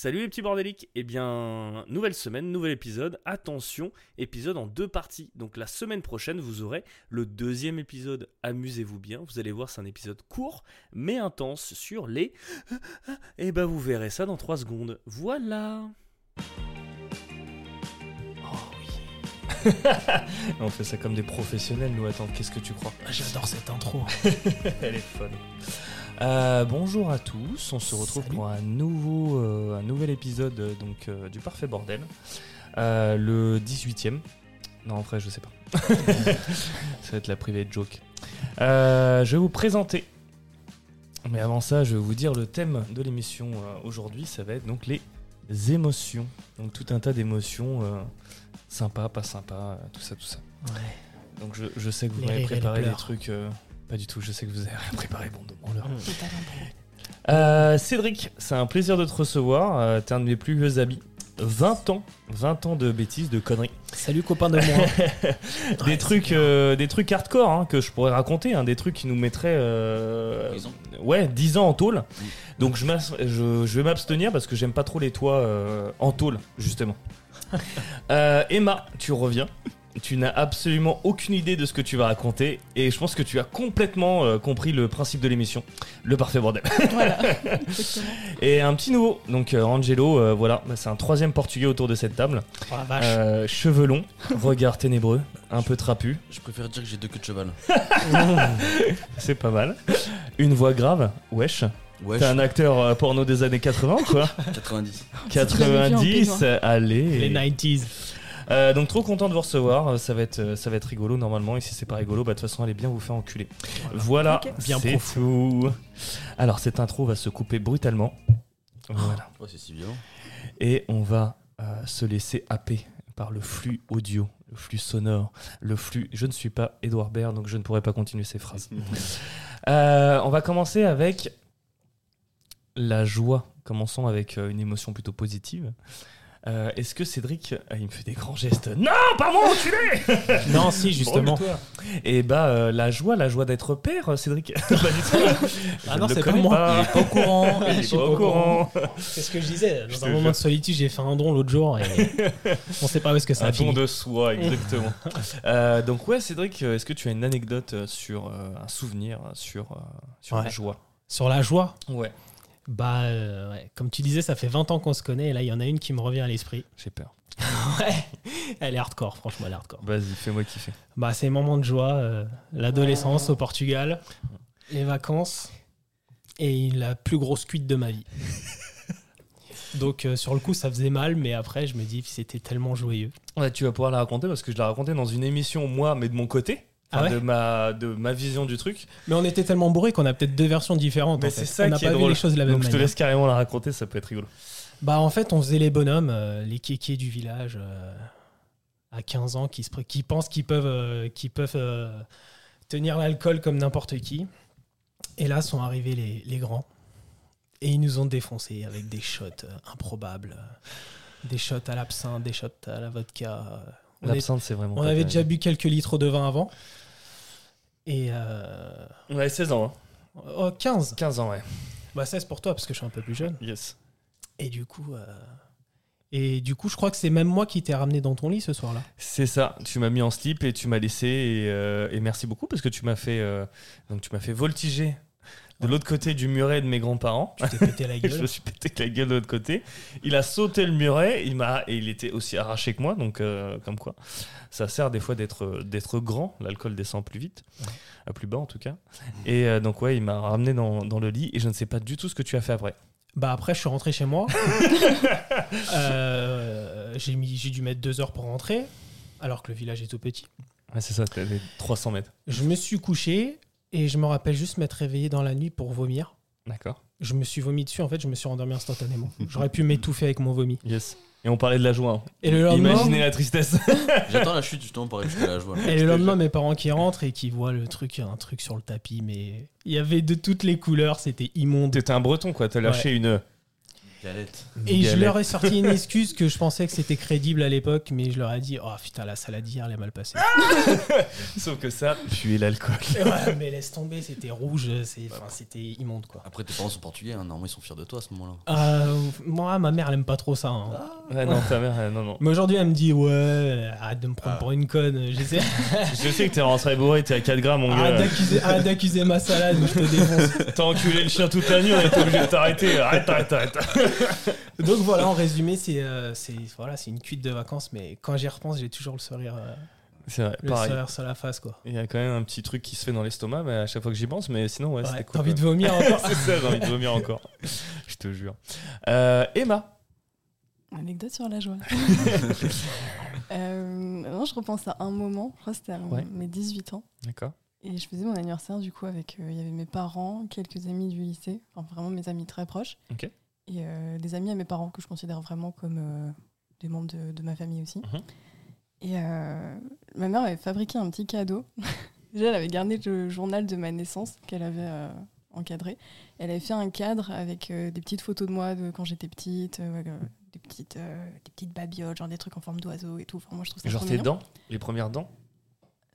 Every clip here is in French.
Salut les petits bordéliques Eh bien, nouvelle semaine, nouvel épisode. Attention, épisode en deux parties. Donc la semaine prochaine, vous aurez le deuxième épisode. Amusez-vous bien, vous allez voir, c'est un épisode court, mais intense sur les... Et ben vous verrez ça dans trois secondes. Voilà On fait ça comme des professionnels, nous. Attends, qu'est-ce que tu crois? J'adore cette intro. Elle est folle. Euh, bonjour à tous, on se retrouve Salut. pour un nouveau, euh, un nouvel épisode euh, donc du Parfait Bordel, le 18e. Non, en vrai, je sais pas. ça va être la private joke. Je vais vous présenter. Mais avant ça, je vais vous dire le thème de l'émission aujourd'hui, ça va être donc les émotions. Donc tout un tas d'émotions, sympa, pas sympa, tout ça, tout ça. Ouais. Donc je, je sais que vous m'avez préparé des trucs. Pas du tout, je sais que vous avez rien préparé, bon de. Mm. Euh, Cédric, c'est un plaisir de te recevoir. Euh, T'es un de mes plus vieux amis. 20 ans, 20 ans de bêtises, de conneries. Salut copain de moi. des, Ouais, trucs, euh, des trucs hardcore hein, que je pourrais raconter, hein, des trucs qui nous mettraient euh, ouais, 10 ans en tôle. Donc je, m'as- je, je vais m'abstenir parce que j'aime pas trop les toits euh, en tôle, justement. Euh, Emma, tu reviens. Tu n'as absolument aucune idée de ce que tu vas raconter et je pense que tu as complètement euh, compris le principe de l'émission, le parfait bordel. et un petit nouveau, donc euh, Angelo, euh, voilà, bah, c'est un troisième portugais autour de cette table. Oh la vache. Euh, cheveux longs, regard ténébreux, un peu trapu, Je préfère dire que j'ai deux queues de cheval. c'est pas mal. Une voix grave, wesh. Ouais, T'es un acteur euh, porno des années 80 quoi 90. 90, allez. Les 90s. Euh, donc trop content de vous recevoir, Euh, ça va être, euh, ça va être rigolo normalement, et si c'est pas rigolo, bah de toute façon allez bien vous faire enculer. Voilà, Ok. Bien c'est tout. Alors cette intro va se couper brutalement. Voilà. Ouais, c'est si violent. Et on va euh, se laisser happer par le flux audio, le flux sonore, le flux... Je ne suis pas Edouard Baird, donc je ne pourrai pas continuer ces phrases. Euh, on va commencer avec la joie. Commençons avec une émotion plutôt positive. Euh, Est-ce que Cédric, ah, il me fait des grands gestes? Non, pas moi, enculé Non, si, justement. Et bah euh, la joie, la joie d'être père, Cédric. Pas du tout. Ah Je non, ne le c'est pas connais moi. Pas au courant. Je Il est suis pas au courant. C'est ce que je disais? Dans un moment de solitude, j'ai fait un don l'autre jour et on sait pas où est-ce que ça Un a don fini. de soi, exactement. Euh, donc ouais, Cédric, euh, est-ce que tu as une anecdote euh, sur euh, un souvenir euh, sur euh, sur la Ouais. joie? Sur la joie, Ouais. Bah, euh, ouais. comme tu disais, ça fait 20 ans qu'on se connaît et là, il y en a une qui me revient à l'esprit. J'ai peur. Ouais. Elle est hardcore, franchement, elle est hardcore. Vas-y, fais-moi kiffer. Bah, c'est les moments de joie, euh, l'adolescence au Portugal, les vacances et la plus grosse cuite de ma vie. Donc, euh, sur le coup, ça faisait mal, mais après, je me dis, c'était tellement joyeux. Ouais, tu vas pouvoir la raconter parce que je l'ai raconté dans une émission moi, mais de mon côté. Ah ouais de ma de ma vision du truc. Mais on était tellement bourrés qu'on a peut-être deux versions différentes. Mais en fait. c'est ça on n'a qui pas est vu drôle. les choses de la même Donc je te manière. laisse carrément la raconter, ça peut être rigolo. Bah, en fait, on faisait les bonhommes, euh, les kékés du village euh, à 15 ans qui, se, qui pensent qu'ils peuvent, euh, peuvent euh, tenir l'alcool comme n'importe qui. Et là sont arrivés les, les grands. Et ils nous ont défoncés avec des shots improbables. Des shots à l'absinthe, des shots à la vodka. L'absinthe, c'est vraiment. on pas avait terrible. déjà bu quelques litres de vin avant. Et. euh, On avait 16 ans, hein. oh, 15 15 ans, ouais. Bah 16 pour toi, parce que je suis un peu plus jeune. Yes. Et du coup, euh, et du coup, je crois que c'est même moi qui t'ai ramené dans ton lit ce soir-là. C'est ça. Tu m'as mis en slip et tu m'as laissé et, euh, et merci beaucoup parce que tu m'as fait euh, donc tu m'as fait voltiger de l'autre côté du muret de mes grands-parents. Tu t'es pété la je me gueule. suis pété la gueule de l'autre côté. Il a sauté le muret, il m'a et il était aussi arraché que moi, donc euh, comme quoi, ça sert des fois d'être d'être grand. L'alcool descend plus vite, à plus bas en tout cas. Et euh, donc ouais, il m'a ramené dans, dans le lit et je ne sais pas du tout ce que tu as fait après. Bah après, je suis rentré chez moi. Euh, j'ai mis, j'ai dû mettre deux heures pour rentrer, alors que le village est tout petit. Ouais, c'est ça, t'avais 300 mètres. Je me suis couché et je me rappelle juste m'être réveillé dans la nuit pour vomir. D'accord. Je me suis vomi dessus. En fait, je me suis endormi instantanément. J'aurais pu m'étouffer avec mon vomi. Yes. Et on parlait de la joie. hein. Et le lendemain, Imaginez la tristesse. J'attends la chute justement pour aller jusqu'à la joie. Et le lendemain, mes parents qui rentrent et qui voient le truc, un truc sur le tapis, mais il y avait de toutes les couleurs, c'était immonde. T'étais un breton quoi, t'as lâché une. Galette. Et je leur ai sorti une excuse que je pensais que c'était crédible à l'époque, mais je leur ai dit Oh putain, la salade d'hier, elle est mal passée. Sauf que ça, puis l'alcool. Ouais, mais laisse tomber, c'était rouge, c'est- enfin, c'était immonde quoi. Après, tes parents sont portugais, hein, normalement ils sont fiers de toi à ce moment-là. Euh, moi, ma mère, elle aime pas trop ça. hein. Ouais, non, ta mère, euh, non, non. Mais aujourd'hui, elle me dit Ouais, arrête de me prendre Ah. pour une conne. J'essaie Je sais que t'es rentré bourré, t'es à 4 grammes, mon arrête gars. d'accuser- arrête d'accuser ma salade, ou je te défonce. T'as enculé le chien toute la nuit, on était obligé de t'arrêter. Arrête, arrête, arrête. Donc voilà, en résumé, c'est euh, c'est- voilà, c'est une cuite de vacances, mais quand j'y repense, j'ai toujours le sourire, euh, C'est vrai, le pareil. sourire sur la face. quoi. Il y a quand même un petit truc qui se fait dans l'estomac mais à chaque fois que j'y pense, mais sinon, ouais, Ouais, c'était T'as cool. envie de vomir encore C'est ça, j'ai envie de vomir encore. Je te jure. Euh, Emma. Anecdote sur la joie. Euh, non, je repense à un moment, je crois que c'était à Ouais. mes 18 ans. D'accord. Et je faisais mon anniversaire du coup avec, euh, y avait mes parents, quelques amis du lycée, enfin vraiment mes amis très proches. Ok. Et euh, des amis à mes parents que je considère vraiment comme euh, des membres de, de ma famille aussi. Mhm. Et ma mère avait fabriqué un petit cadeau. Déjà, elle avait gardé le journal de ma naissance qu'elle avait encadré. Elle avait fait un cadre avec euh, des petites photos de moi de quand j'étais petite, euh, des, petites, euh, des petites babioles, genre des trucs en forme d'oiseau et tout. Enfin, moi, je trouve ça Genre trop tes mignon. dents, les premières dents.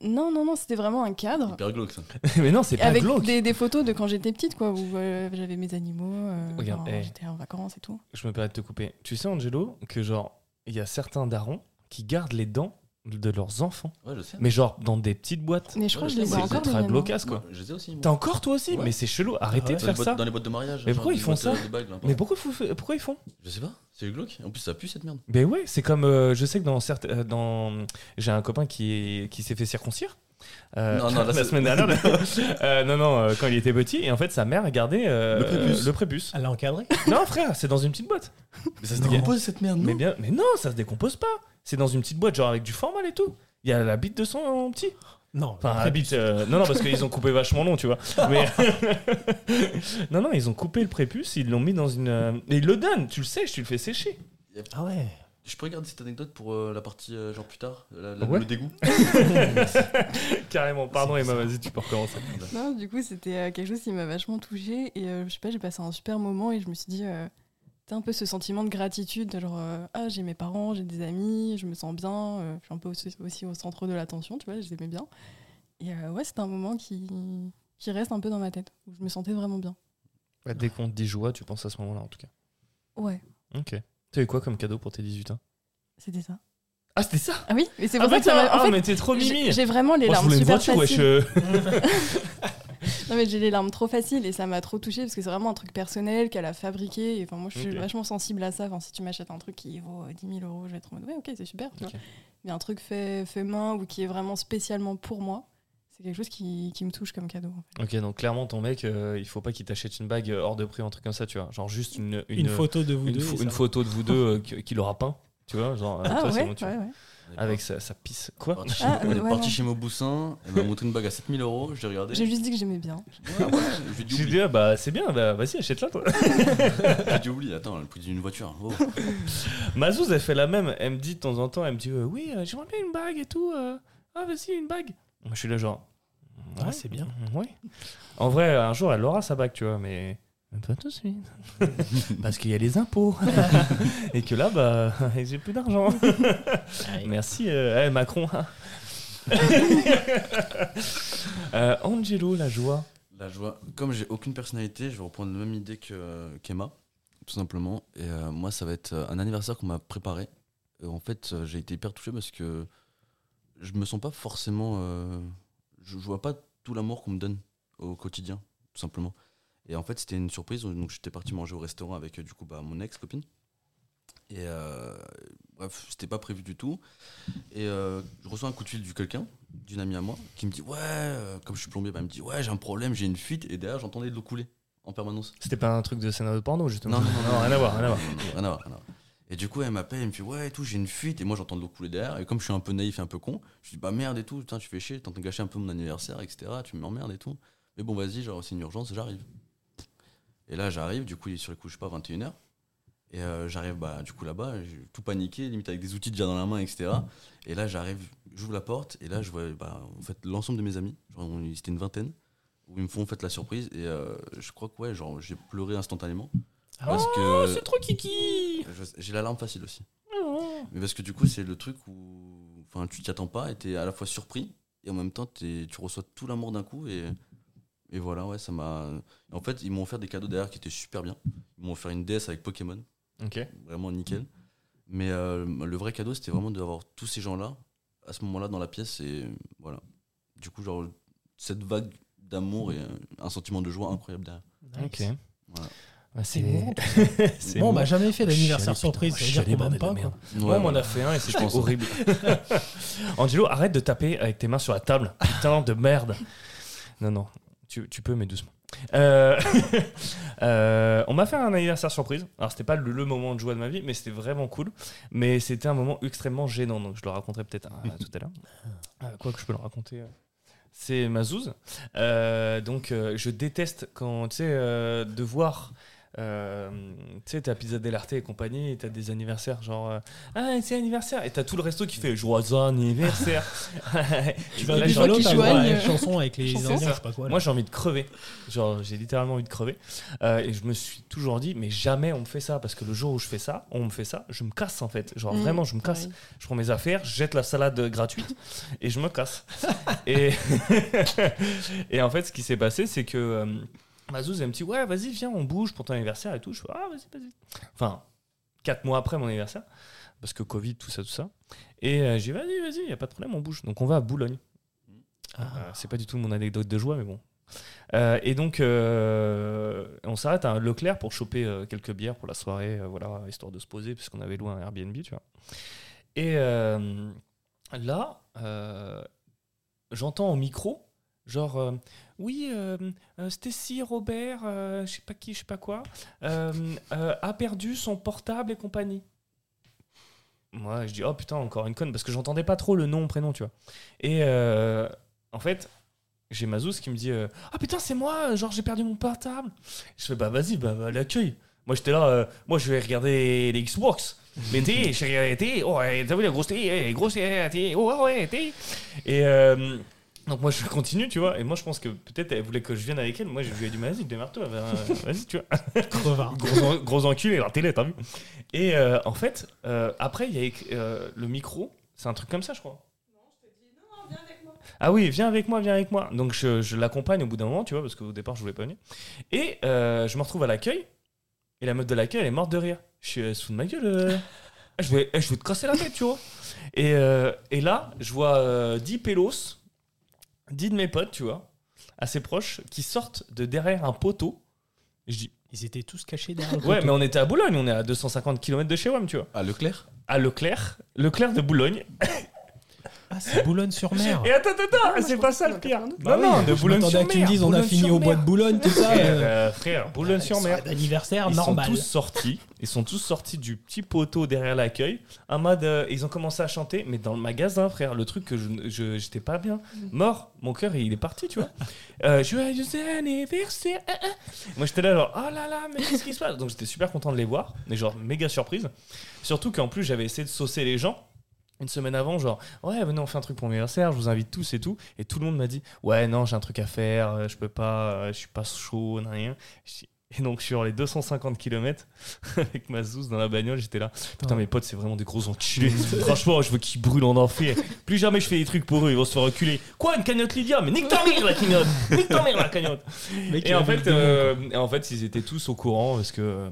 Non, non, non, c'était vraiment un cadre. Hyper glauque ça. mais non, c'est pas Avec glauque. des, des photos de quand j'étais petite, quoi, où euh, j'avais mes animaux, euh, Regarde, eh. j'étais en vacances et tout. Je me permets de te couper. Tu sais, Angelo, que genre, il y a certains darons qui gardent les dents de leurs enfants. Ouais, je sais. Mais genre dans des petites boîtes. Mais je crois Ouais, que je les ai c'est encore. miennes, hein. blocasse, quoi. Je les ai aussi. T'as encore toi aussi Ouais. Mais c'est chelou. Arrêtez ouais de dans les, faire boîtes, ça. dans les boîtes de mariage. Mais genre pourquoi des ils font boîtes, ça euh, de Mais pourquoi, pourquoi ils font Je sais pas, c'est glauque. En plus, ça pue cette merde. Ben ouais, c'est comme euh, je sais que dans certes, euh, dans j'ai un copain qui est, qui s'est fait circoncire. Euh, Non, non, la c'est- semaine dernière. Euh, non, non, euh, quand il était petit, et en fait, sa mère a gardé euh, Le prépuce. le prépuce. Elle l'a encadré? Non, frère, c'est dans une petite boîte. Mais ça se Non. décompose cette merde, non? Mais bien, mais non, ça se décompose pas. C'est dans une petite boîte, genre avec du formal et tout. Il y a la bite de son petit. Non, Enfin, la bite. euh, non, non, parce qu'ils ont coupé vachement long, tu vois. Mais non, non, ils ont coupé le prépuce, ils l'ont mis dans une. euh, Et ils le donnent, tu le sais, tu le fais sécher. Ah ouais. Je peux regarder cette anecdote pour euh, la partie euh, genre plus tard la- la- Ouais. Le dégoût Carrément, pardon, Emma, vas-y, tu peux recommencer. Non, du coup, c'était euh, quelque chose qui m'a vachement touchée. Et euh, je sais pas, j'ai passé un super moment et je me suis dit, euh, t'as un peu ce sentiment de gratitude, de genre, euh, ah, j'ai mes parents, j'ai des amis, je me sens bien, euh, je suis un peu aussi, aussi au centre de l'attention, tu vois, je les aimais bien. Et euh, ouais, c'était un moment qui, qui reste un peu dans ma tête, où je me sentais vraiment bien. Bah, dès qu'on te dit joie, tu penses à ce moment-là, en tout cas. Ouais, Ok. T'as eu quoi comme cadeau pour tes 18 ans? C'était ça. Ah, c'était ça? Ah oui, mais c'est Ah, pour ça que ça m'a. ah, fait, mais t'es trop mimi j'ai vraiment les je larmes voulais une super voiture, wesh. faciles. euh. Non mais j'ai les larmes trop faciles et ça m'a trop touchée parce que c'est vraiment un truc personnel qu'elle a fabriqué. Et enfin moi je suis vachement sensible à ça. Enfin si tu m'achètes un truc qui vaut euh, 10 000 euros, je vais être en mode ouais ok c'est super. Tu Ok. vois. Mais un truc fait, fait main ou qui est vraiment spécialement pour moi, c'est quelque chose qui, qui me touche comme cadeau. en fait. Ok, donc clairement, ton mec, euh, il faut pas qu'il t'achète une bague euh, hors de prix, un truc comme ça, tu vois. Genre juste une, Une, photo de vous une, deux. une photo de vous deux euh, qui- qu'il aura peint, tu vois. Genre, euh, Ah toi, c'est ouais, bon, tu ouais, vois. ouais. Avec sa, sa pisse. Quoi Parti chez, Ah, on est ouais, parti non. chez Mauboussin, elle m'a montré une bague à 7000 euros, j'ai regardé. J'ai juste dit que j'aimais bien. Ouais, dit J'ai oublie. dit, ah, bah c'est bien, bah vas-y, achète-la toi. J'ai dit oublie, attends, le prix d'une voiture. Oh. Mazouz, elle fait la même. Elle me dit de temps en temps, elle me dit, euh, oui, euh, j'aimerais bien une bague et tout. euh. Ah, vas-y, une bague. Moi, je suis là, genre. Ah, c'est bien. Oui. En vrai, un jour, elle aura sa bague, tu vois, mais. Pas tout de suite. Parce qu'il y a les impôts. et que là, bah, j'ai plus d'argent. Merci, euh, eh, Macron. Euh, Angelo, la joie. La joie. Comme j'ai aucune personnalité, je vais reprendre la même idée que qu'Emma, tout simplement. Et euh, moi, ça va être un anniversaire qu'on m'a préparé. Et en fait, j'ai été hyper touché parce que je me sens pas forcément. euh, je, je vois pas tout l'amour qu'on me donne au quotidien, tout simplement. Et en fait, c'était une surprise. Donc, j'étais parti manger au restaurant avec euh, du coup bah, mon ex-copine. Et euh, bref, c'était pas prévu du tout. Et euh, je reçois un coup de fil du quelqu'un, d'une amie à moi, qui me dit Ouais, comme je suis plombier, bah, elle me dit Ouais, j'ai un problème, j'ai une fuite. Et derrière, j'entendais de l'eau couler en permanence. C'était pas un truc de scénario de porno, justement. Non, non, non, non, rien à voir, rien à voir. Et du coup, elle m'appelle, elle me fait Ouais, et tout, j'ai une fuite. Et moi, j'entends de l'eau couler derrière. Et comme je suis un peu naïf et un peu con, je dis Bah merde et tout, putain, tu fais chier, t'es en train de gâcher un peu mon anniversaire, etc. Tu m'emmerdes et tout. Mais bon, vas-y, genre, c'est une urgence, j'arrive. Et là, j'arrive, du coup, il est sur les coups, je sais pas, 21h. Et euh, j'arrive bah, du coup là-bas, tout paniqué, limite avec des outils déjà dans la main, etc. Et là, j'arrive, j'ouvre la porte, et là, je vois bah, en fait, l'ensemble de mes amis, genre, c'était une vingtaine, où ils me font en fait la surprise. Et euh, je crois que ouais, genre, j'ai pleuré instantanément. Parce Oh, que c'est trop kiki j'ai l'alarme facile aussi. Mais parce que du coup, c'est le truc où enfin, tu t'y attends pas et t'es à la fois surpris et en même temps t'es- tu reçois tout l'amour d'un coup et, et voilà, ouais, ça m'a. En fait, ils m'ont offert des cadeaux derrière qui étaient super bien. Ils m'ont offert une DS avec Pokémon, Ok. vraiment nickel. Mais euh, le vrai cadeau, c'était vraiment d'avoir tous ces gens-là à ce moment-là dans la pièce et voilà. Du coup, genre, cette vague d'amour et un sentiment de joie incroyable derrière. Ok. Voilà. Bah, C'est Bon, on m'a jamais fait d'anniversaire surprise, ça veut dire qu'on pas. quoi. Ouais, Moi, on m'en voilà. a fait un et c'était horrible. Angelo, arrête de taper avec tes mains sur la table. Putain de merde. Non, non, tu, tu peux, mais doucement. Euh, euh, on m'a fait un anniversaire surprise. Alors, c'était pas le, le moment de joie de ma vie, mais c'était vraiment cool. Mais c'était un moment extrêmement gênant, donc je le raconterai peut-être euh, tout à l'heure. Euh, quoi que je peux le raconter. euh. C'est ma zouze. Euh, donc, euh, je déteste quand, tu sais, euh, de voir. Euh, tu sais, t'as Pizza Dell'Arte et compagnie, et t'as des anniversaires, genre euh, Ah, c'est anniversaire, et t'as tout le resto qui fait Joyeux anniversaire. Tu vas à joignent, une chanson avec les. Indiens, je sais pas quoi. là. Moi, j'ai envie de crever. Genre, j'ai littéralement envie de crever. Euh, et je me suis toujours dit, mais jamais on me fait ça. Parce que le jour où je fais ça, on me fait ça, je me casse en fait. Genre, Mmh, vraiment, je me casse. Je prends mes affaires, je jette la salade gratuite et je me casse. et, et en fait, ce qui s'est passé, c'est que euh, Mazouz, elle me dit, ouais, vas-y, viens, on bouge pour ton anniversaire et tout. Je fais, ah, vas-y, vas-y. Enfin, quatre mois après mon anniversaire, parce que Covid, tout ça, tout ça. Et euh, j'ai dit, vas-y, vas-y, y a pas de problème, on bouge. Donc, on va à Boulogne. Ah. Euh, c'est pas du tout mon anecdote de joie, mais bon. Euh, et donc, euh, on s'arrête à Leclerc pour choper euh, quelques bières pour la soirée, voilà, histoire de se poser, puisqu'on avait loué un Airbnb, tu vois. Et là, j'entends au micro, genre, euh, oui, euh, euh, Stacy, Robert, je sais pas qui, je sais pas quoi, a perdu son portable et compagnie. Moi, je dis, oh putain, encore une conne, parce que j'entendais pas trop le nom, prénom, tu vois. Et en fait, j'ai Mazouz qui me dit, ah putain, c'est moi, genre j'ai perdu mon portable. Je fais, bah vas-y, bah, bah, l'accueil. Moi, j'étais là, moi, je vais regarder les Xbox. Mais t'es, j'ai regardé, t'es, oh, t'as vu la grosse télé, eh, grosse télé, t'es, oh, ouais, t'es. Et donc, moi, je continue, tu vois. Et moi, je pense que peut-être elle voulait que je vienne avec elle. Moi, je lui ai dit, vas-y, démarre-toi, vas-y, tu vois. Gros, en- gros enculé, la télé, t'as vu Et euh, en fait, euh, après, il y a euh, le micro, c'est un truc comme ça, je crois. Ah oui, viens avec moi, viens avec moi. Donc je, je l'accompagne au bout d'un moment, tu vois, parce qu'au départ, je voulais pas venir. Et je me retrouve à l'accueil, et la meuf de l'accueil, elle est morte de rire. Je suis, elle se fout de ma gueule. Je, vais, je vais te casser la tête, tu vois. Et, et là, je vois euh, 10 pélos, 10 de mes potes, tu vois, assez proches, qui sortent de derrière un poteau. Je dis, Ils étaient tous cachés derrière le Ouais, poteau. mais on était à Boulogne, on est à 250 km de chez WAM, tu vois. Ah, Leclerc? À Leclerc, Leclerc de Boulogne. Ah, c'est Boulogne-sur-Mer. Et attends, attends, c'est pas ça le pire. 92. Bah non, non, oui, de je Boulogne-sur-Mer. que tu me dises, on a fini au bois de Boulogne, tout ça. Frère, euh, euh, frère, Boulogne-sur-Mer. soirée d'anniversaire Ils normal. sont tous sortis. Ils sont tous sortis du petit poteau derrière l'accueil. En mode, euh, ils ont commencé à chanter, mais dans le magasin, frère, le truc que je, j'étais pas bien, mort. Mon cœur, il est parti, tu vois. Euh, joyeux anniversaire. ah, ah. Moi, j'étais là, genre, oh là là, mais qu'est-ce qui se passe? Donc, j'étais super content de les voir, mais genre méga surprise. Surtout qu'en plus, j'avais essayé de saucer les gens. Une semaine avant, genre, ouais, venez, on fait un truc pour mon anniversaire, je vous invite tous et tout. Et tout le monde m'a dit, ouais, non, j'ai un truc à faire, euh, je peux pas, euh, je suis pas chaud, rien. Et donc, sur les 250 km, avec ma zouze dans la bagnole, j'étais là. Putain, Ouais. mes potes, c'est vraiment des gros enculés. Franchement, je veux qu'ils brûlent en enfer. Plus jamais je fais des trucs pour eux, ils vont se faire reculer. Quoi, une cagnotte Lydia? Mais nique ta mère, la cagnotte Nique ta mère, la cagnotte Mec, Et en fait, euh, et en fait, ils étaient tous au courant parce que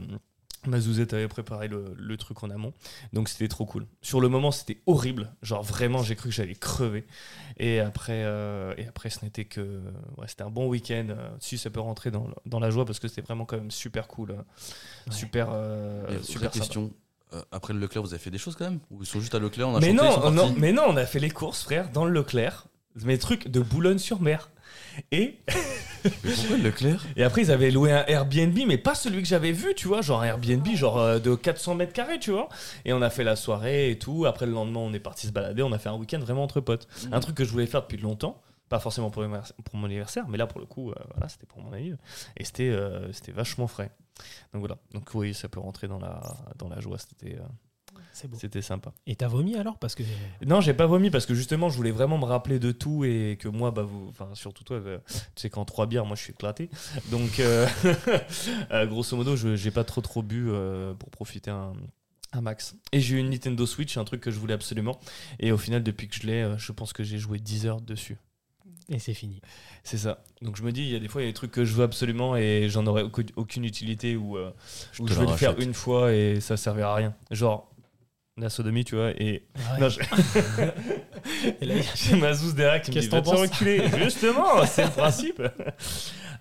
euh, ma zouzette avait préparé le, le truc en amont. Donc c'était trop cool. Sur le moment, c'était horrible. Genre vraiment, j'ai cru que j'allais crever. Et après, euh, et après ce n'était que. ouais, c'était un bon week-end. Euh, si ça peut rentrer dans, la joie parce que c'était vraiment quand même super cool. euh, Ouais. Super, euh, super question. euh, après le Leclerc, vous avez fait des choses quand même? Ou ils sont juste à Leclerc, on a Mais chanté, non, non, mais non, on a fait les courses, frère, dans le Leclerc. Mes trucs de Boulogne-sur-Mer. Et Mais pourquoi le Leclerc? Et après, ils avaient loué un Airbnb, mais pas celui que j'avais vu, tu vois, genre un Airbnb genre euh, de 400 mètres carrés, tu vois. Et on a fait la soirée et tout. Après, le lendemain, on est parti se balader. On a fait un week-end vraiment entre potes. Un truc que je voulais faire depuis longtemps. Pas forcément pour, mon anniversaire- pour mon anniversaire, mais là, pour le coup, euh, voilà, c'était pour mon anniversaire. Et c'était euh, c'était vachement frais. Donc voilà. Donc oui, ça peut rentrer dans la, dans la joie. C'était. C'était sympa. Et t'as vomi alors Parce que. Non, j'ai pas vomi parce que justement, je voulais vraiment me rappeler de tout et que moi, bah, vous, enfin, surtout toi, bah, tu sais qu'en trois bières, moi, je suis éclaté. Donc, euh, euh, grosso modo, je j'ai pas trop trop bu euh, pour profiter un, un max. Et j'ai eu une Nintendo Switch, un truc que je voulais absolument. Et au final, depuis que je l'ai, je pense que j'ai joué 10 heures dessus. Et c'est fini. C'est ça. Donc je me dis, il y a des fois, il y a des trucs que je veux absolument et j'en aurais aucune- utilité ou euh, Je je vais le faire une fois et ça servira à rien. Genre la sodomie, tu vois, et Ouais. non, je- Et là, j'ai ma zouze derrière qui me Qu'est-ce dit que va te reculer. Justement, c'est le principe.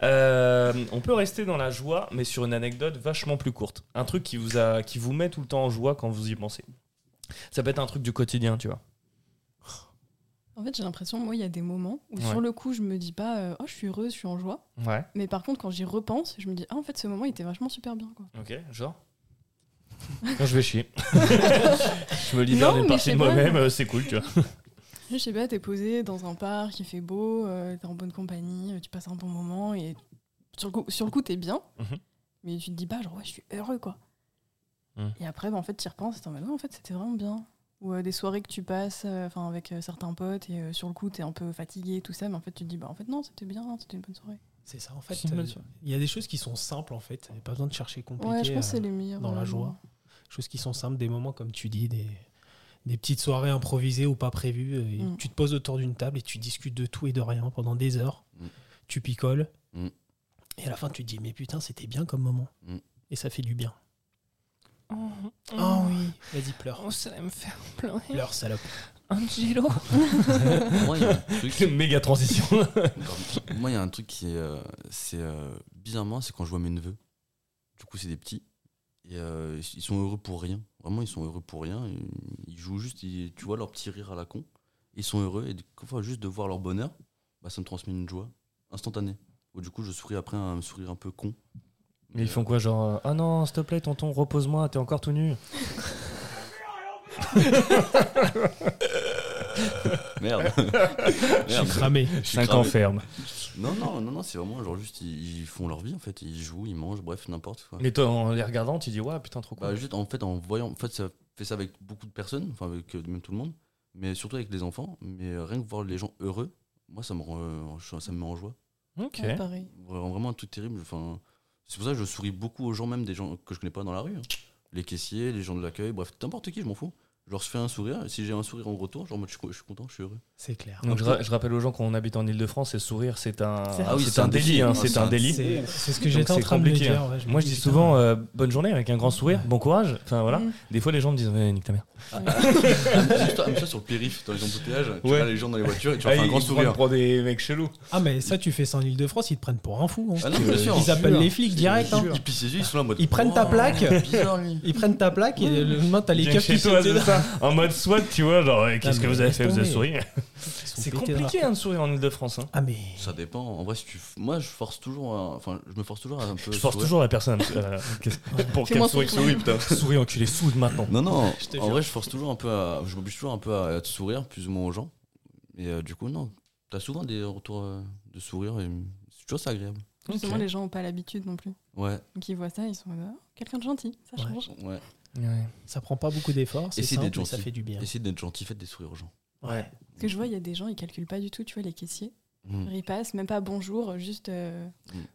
Euh, on peut rester dans la joie, mais sur une anecdote vachement plus courte. Un truc qui vous, a, qui vous met tout le temps en joie quand vous y pensez. Ça peut être un truc du quotidien, tu vois. En fait, j'ai l'impression, moi, il y a des moments où Ouais. sur le coup, je me dis pas, euh, oh, je suis heureuse, je suis en joie. Ouais. Mais par contre, quand j'y repense, je me dis, ah, en fait, ce moment, il était vachement super bien. Quoi. Ok, genre Quand je vais chier. je me libère d'une partie de moi-même, euh, c'est cool, tu vois. Je sais pas, t'es posé dans un parc, il fait beau, euh, t'es en bonne compagnie, euh, tu passes un bon moment et sur le coup, sur le coup t'es bien, Mhm. mais tu te dis pas, genre, ouais, je suis heureux, quoi. Mhm. Et après, bah, en fait, tu y repenses t'es en mode, ouais, en fait, c'était vraiment bien. Ou euh, des soirées que tu passes enfin avec certains potes et sur le coup, t'es un peu fatigué et tout ça, mais en fait, tu te dis, bah, en fait, non, c'était bien, c'était une bonne soirée. C'est ça, en fait. Euh. Il y a des choses qui sont simples, en fait. Il n'y a pas besoin de chercher compliqué. Ouais, je pense que euh, c'est les meilleurs. dans la euh, joie. Choses qui sont simples, des moments, comme tu dis, des, des petites soirées improvisées ou pas prévues. euh, et Mm. Tu te poses autour d'une table et tu discutes de tout et de rien pendant des heures. Mm. Tu picoles. Mm. Et à la fin, tu te dis, mais putain, c'était bien comme moment. Mm. Et ça fait du bien. Oh oui, vas-y, pleure. ça va me faire pleurer. Pleure, salope. Angelo. Moi, il y a un truc. Méga transition. Moi, il y a un truc qui est. euh, c'est euh, bizarrement, c'est quand je vois mes neveux. Du coup, c'est des petits. Et euh, ils sont heureux pour rien. Vraiment, ils sont heureux pour rien. Ils jouent juste, ils- tu vois, leur petit rire à la con. Ils sont heureux. Et des fois, juste de voir leur bonheur, bah, ça me transmet une joie instantanée. Ou du coup, je souris après un sourire un peu con. Mais ils font quoi, genre euh, Ah non, s'il te plaît, tonton, repose-moi, t'es encore tout nu. Merde. Je suis cramé. Je suis 5 cramé. ans ferme. Non, non, non, non, c'est vraiment genre juste, ils, ils font leur vie en fait. Ils jouent, ils mangent, bref, n'importe quoi. Mais toi, en les regardant, tu dis Ouais, putain, trop cool. Bah, juste en fait, en voyant, en fait, ça fait ça avec beaucoup de personnes, enfin avec euh, même tout le monde, mais surtout avec les enfants. Mais euh, rien que voir les gens heureux, moi, ça me rend, euh, ça me met en joie. ok. Ouais, pareil. Vraiment, vraiment un truc terrible. Enfin, c'est pour ça que je souris beaucoup aux gens, même des gens que je connais pas dans la rue. hein. Les caissiers, les gens de l'accueil, bref, n'importe qui, je m'en fous. Je leur fais un sourire. et Si j'ai un sourire en retour, genre, moi, je, suis, je suis content, je suis heureux. C'est clair. Donc je, ra- je rappelle aux gens qu'on habite en Ile-de-France et sourire c'est un Ah oui, c'est un un délit hein, c'est un délit. C'est ce que j'étais en train de dire. hein. ouais, je me Moi je dis, souvent euh, bonne journée avec un grand sourire, bon courage. Enfin voilà. Mm. Des fois les gens me disent nique ta mère. juste comme ça sur le périph, dans les embouteillages, tu vois les gens dans les voitures et tu Ah, leur fais un grand ils sourire. prennent pour des mecs chelous. Ah, mais ça, tu fais ça en Ile-de-France, ils te prennent pour un fou. hein. Ah non, bien sûr. Ils appellent les flics direct. hein. Ils pissent les yeux, ils sont là en mode. Ils prennent ta Oh, plaque. Ils prennent ta plaque et le lendemain, t'as les keufs qui En mode SWAT, tu vois, genre qu'est-ce Ah, que vous avez fait Vous avez souri. C'est compliqué hein, de sourire en Ile-de-France. hein. Ah, mais. Ça dépend. En vrai, si tu. Moi, je force toujours. à- Enfin, je me force toujours à un peu. Je force sourire. toujours la personne euh, pour qu'elle sourie, sourire. souris, putain. Souris, enculé, soude maintenant. Non, non. En vrai, je force toujours un peu à. Je m'oblige toujours un peu à, te sourire, plus ou moins aux gens. Et euh, du coup, non. T'as souvent des retours euh, de sourire et c'est toujours ça agréable. Justement, les gens n'ont pas l'habitude non plus. Ouais, Donc ils voient ça, ils sont mode, Ah, quelqu'un de gentil, ça Ouais. change. ouais. Ouais. Ça prend pas beaucoup d'efforts, c'est simple, d'être mais ça gentil. fait du bien. Essayez d'être gentil, faites des sourires aux gens. Ouais. Parce que je vois, il y a des gens, ils calculent pas du tout, tu vois, les caissiers. Mm. Ils passent, même pas bonjour, juste. euh,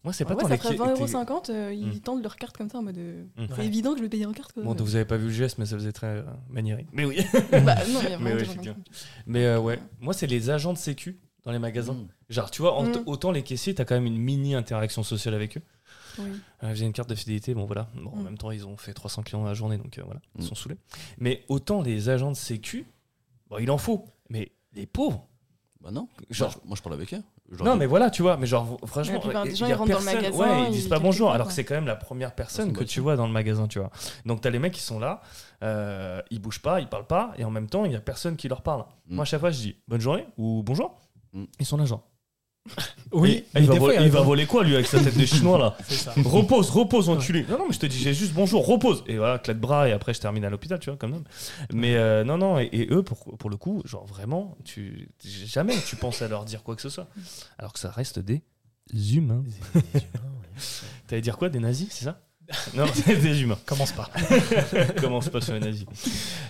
Moi, c'est pas ouais, tant ça ferait clés- 20,50€, euh, ils Mm. tendent leur carte comme ça en mode. euh, Mm. C'est Ouais. évident que je vais payer en carte. Quoi. Bon, donc vous avez pas vu le geste, mais ça faisait très euh, maniéré. Mais oui. bah, non, il y a Mais ouais, ça. Mais euh, ouais, moi, c'est les agents de sécu dans les magasins. Genre, tu vois, autant les caissiers, t'as quand même une mini interaction sociale avec eux. Oui. Euh, J'ai une carte de fidélité, bon voilà. Bon, En Mm. même temps, ils ont fait 300 clients dans la journée, donc euh, voilà, ils Mm. sont saoulés. Mais autant les agents de sécu, bon, il en faut. Mais les pauvres, Bah non. Genre- Moi, je, moi, je parle avec eux. Leur non mais voilà, tu vois, mais genre franchement, La plupart des il gens, y a ils rentrent dans le personne- magasin, ouais, ils disent pas bonjour, alors que c'est quand même la première personne que tu vois dans le magasin, tu vois. Donc t'as les mecs qui sont là, euh, ils bougent pas, ils parlent pas, et en même temps il y a personne qui leur parle. Mm. Moi à chaque fois je dis bonne journée ou bonjour, Mm. ils sont là genre. Oui, Et- il, va voler, il va voler quoi lui avec sa tête de chinois là ça. Repose, repose, enculé. Non, non, mais je te dis, j'ai juste bonjour, repose. Et voilà, clé de bras, et après je termine à l'hôpital, tu vois, quand même. Mais euh, non, non, et, et eux, pour, pour le coup, genre vraiment, tu, jamais tu penses à leur dire quoi que ce soit. Alors que ça reste des humains. Des- des humains, ouais. T'allais dire quoi, des nazis, c'est ça? Non, c'est des humains. Commence pas. Commence pas sur les nazis.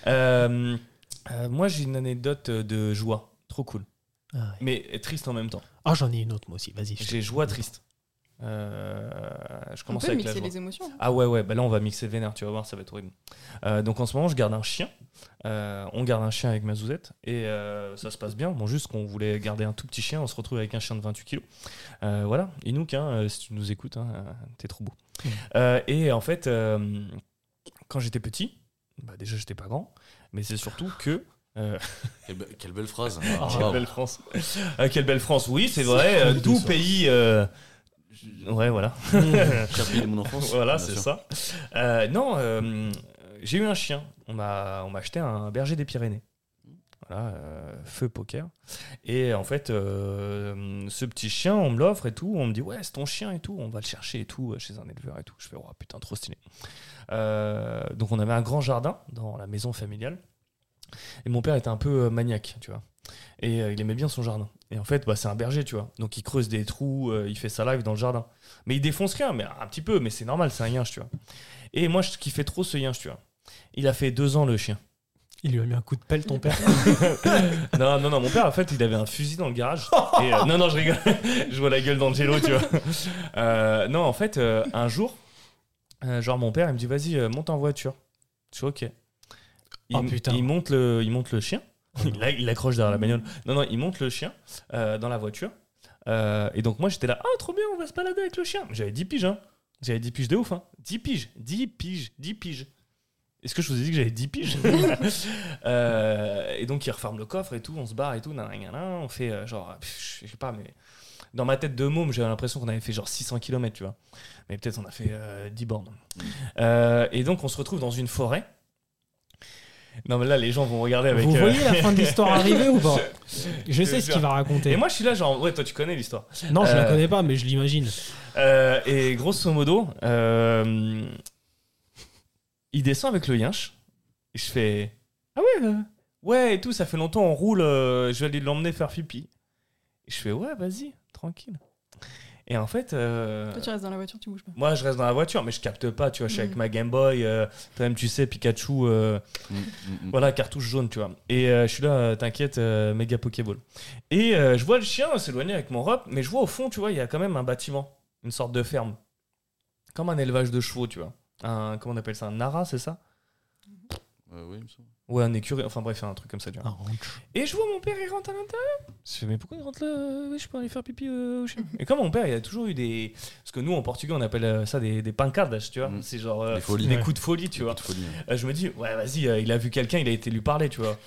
Euh, euh, moi, j'ai une anecdote de joie. Trop cool. Ah, ouais. Mais triste en même temps. Ah, j'en ai une autre, moi aussi. Vas-y. J'ai joie triste. Euh, je On commence peut avec la mixer joie. les émotions. Ah ouais, ouais, bah là on va mixer vénère, tu vas voir, ça va être horrible. Euh, donc en ce moment, je garde un chien. Euh, on garde un chien avec ma zouzette et euh, ça se passe bien. Bon, juste qu'on voulait garder un tout petit chien, on se retrouve avec un chien de 28 kilos. Euh, voilà, Inouk, hein, si tu nous écoutes, hein, t'es trop beau. Mm. Euh, et en fait, euh, quand j'étais petit, bah déjà j'étais pas grand, mais c'est surtout que. Euh, Quelle, be- quelle belle phrase. Ah, quelle belle France. Ah, quelle belle France, oui, c'est vrai. euh, Doux pays. euh, Ouais, voilà. Cher pays de mon enfance. Voilà, c'est ça. Euh, non, j'ai eu un chien. On m'a acheté un berger des Pyrénées. Voilà, feu poker. Et en fait, ce petit chien, on me l'offre et tout. On me dit, ouais, c'est ton chien et tout. On va le chercher et tout, chez un éleveur et tout. Je fais, oh putain, trop stylé. Donc, on avait un grand jardin dans la maison familiale. Et mon père était un peu euh, maniaque, tu vois. Et euh, il aimait bien son jardin. Et en fait, bah, c'est un berger, tu vois. Donc il creuse des trous, euh, il fait sa live dans le jardin. Mais il défonce rien, mais un petit peu, mais c'est normal, c'est un yinche, tu vois. Et moi, je kiffais trop ce yinche, tu vois. Il a fait deux ans, le chien. Il lui a mis un coup de pelle, ton père. non, non, non, mon père, en fait, il avait un fusil dans le garage. Et, euh, non, non, je rigole. je vois la gueule d'Angelo, tu vois. Euh, non, en fait, un jour, genre, mon père, il me dit, vas-y, monte en voiture. Je suis OK. Il, Oh, putain. il monte le, il monte le chien. Il l'a- il l'accroche derrière la bagnole. Non, non, il monte le chien euh, dans la voiture. Euh, et donc, moi, j'étais là, ah, trop bien, on va se balader avec le chien. J'avais 10 piges, hein. J'avais 10 piges de ouf, hein. 10 piges, 10 piges, 10 piges. Est-ce que je vous ai dit que j'avais 10 piges Euh, Et donc, il referme le coffre et tout, on se barre et tout, nanana, on fait genre, pff, je sais pas, mais dans ma tête de môme, j'avais l'impression qu'on avait fait genre 600 km, tu vois. Mais peut-être on a fait euh, 10 bornes. Euh, et donc, on se retrouve dans une forêt. Non, mais là, les gens vont regarder avec. Vous euh, voyez la fin de l'histoire arriver ou pas Je sais ce qu'il va raconter. Et moi, je suis là, genre, ouais, toi, tu connais l'histoire. non, je la euh, connais pas, mais je l'imagine. Euh, et grosso modo, il descend avec le yinche. Et je fais Ah ouais, ouais, et tout, ça fait longtemps, on roule, je vais aller l'emmener faire pipi. Et je fais Ouais, vas-y, tranquille. Et en fait, euh, Toi, tu restes dans la voiture, tu bouges pas. moi je reste dans la voiture, mais je capte pas, tu vois, je suis Mm. avec ma Game Boy, euh, toi-même tu sais, Pikachu, euh, Mm, mm, mm. voilà, cartouche jaune, tu vois. Et euh, je suis là, euh, t'inquiète, euh, méga Pokéball. Et euh, je vois le chien s'éloigner avec mon rop, mais je vois au fond, tu vois, il y a quand même un bâtiment, une sorte de ferme. Comme un élevage de chevaux, tu vois. Un, comment on appelle ça Un nara, c'est ça? Euh, oui, il me semble. Ouais, un écurie, enfin bref, un truc comme ça, tu vois. Un ranch. Et je vois mon père, il rentre à l'intérieur. Je fais, mais pourquoi il rentre là? Je peux aller faire pipi euh, au chien. Et comme mon père, il a toujours eu des. Parce que nous, en portugais, on appelle euh, ça des, des pancadas, tu vois. Mm. C'est genre. euh, Des folies. des Ouais. coups de folie, tu vois. Petite folie. Euh, je me dis, ouais, vas-y, euh, il a vu quelqu'un, il a été lui parler, tu vois.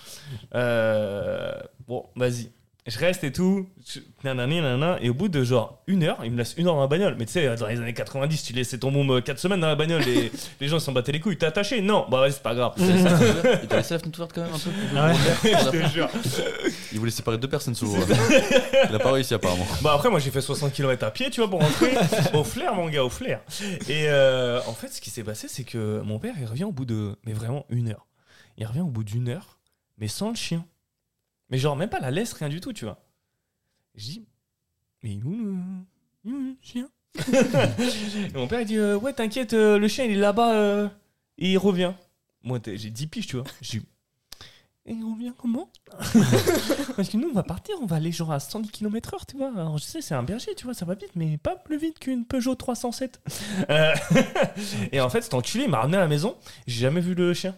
Euh, bon, vas-y. Je reste et tout, je- nanani, nanana, et au bout de genre une heure, il me laisse une heure dans la bagnole. Mais tu sais, dans les années 90, tu laissais ton môme 4 semaines dans la bagnole, les, les gens s'en battaient les couilles. T'es attaché Non, bah ouais, c'est pas grave. Il t'a laissé la fenêtre ouverte quand même un peu Ah ouais. Je te jure. Il voulait séparer deux personnes sous l'eau. Il a pas réussi apparemment. Bah après, moi j'ai fait 60 km à pied, tu vois, pour rentrer. au flair, mon gars, au flair. Et euh, en fait, ce qui s'est passé, c'est que mon père, il revient au bout de. Mais vraiment une heure. Il revient au bout d'une heure, mais sans le chien. Mais genre, même pas la laisse, rien du tout, tu vois. Je dis, mais il est où le, chien Et mon père, il dit, euh, ouais, t'inquiète, euh, le chien, il est là-bas, euh, et il revient. Moi, j'ai 10 piges, tu vois. Je dis, et il revient comment Parce que nous, on va partir, on va aller genre à 110 km/h, tu vois. Alors, je sais, c'est un berger, tu vois, ça va vite, mais pas plus vite qu'une Peugeot 307. Euh, et en fait, cet enculé, il m'a ramené à la maison, j'ai jamais vu le chien.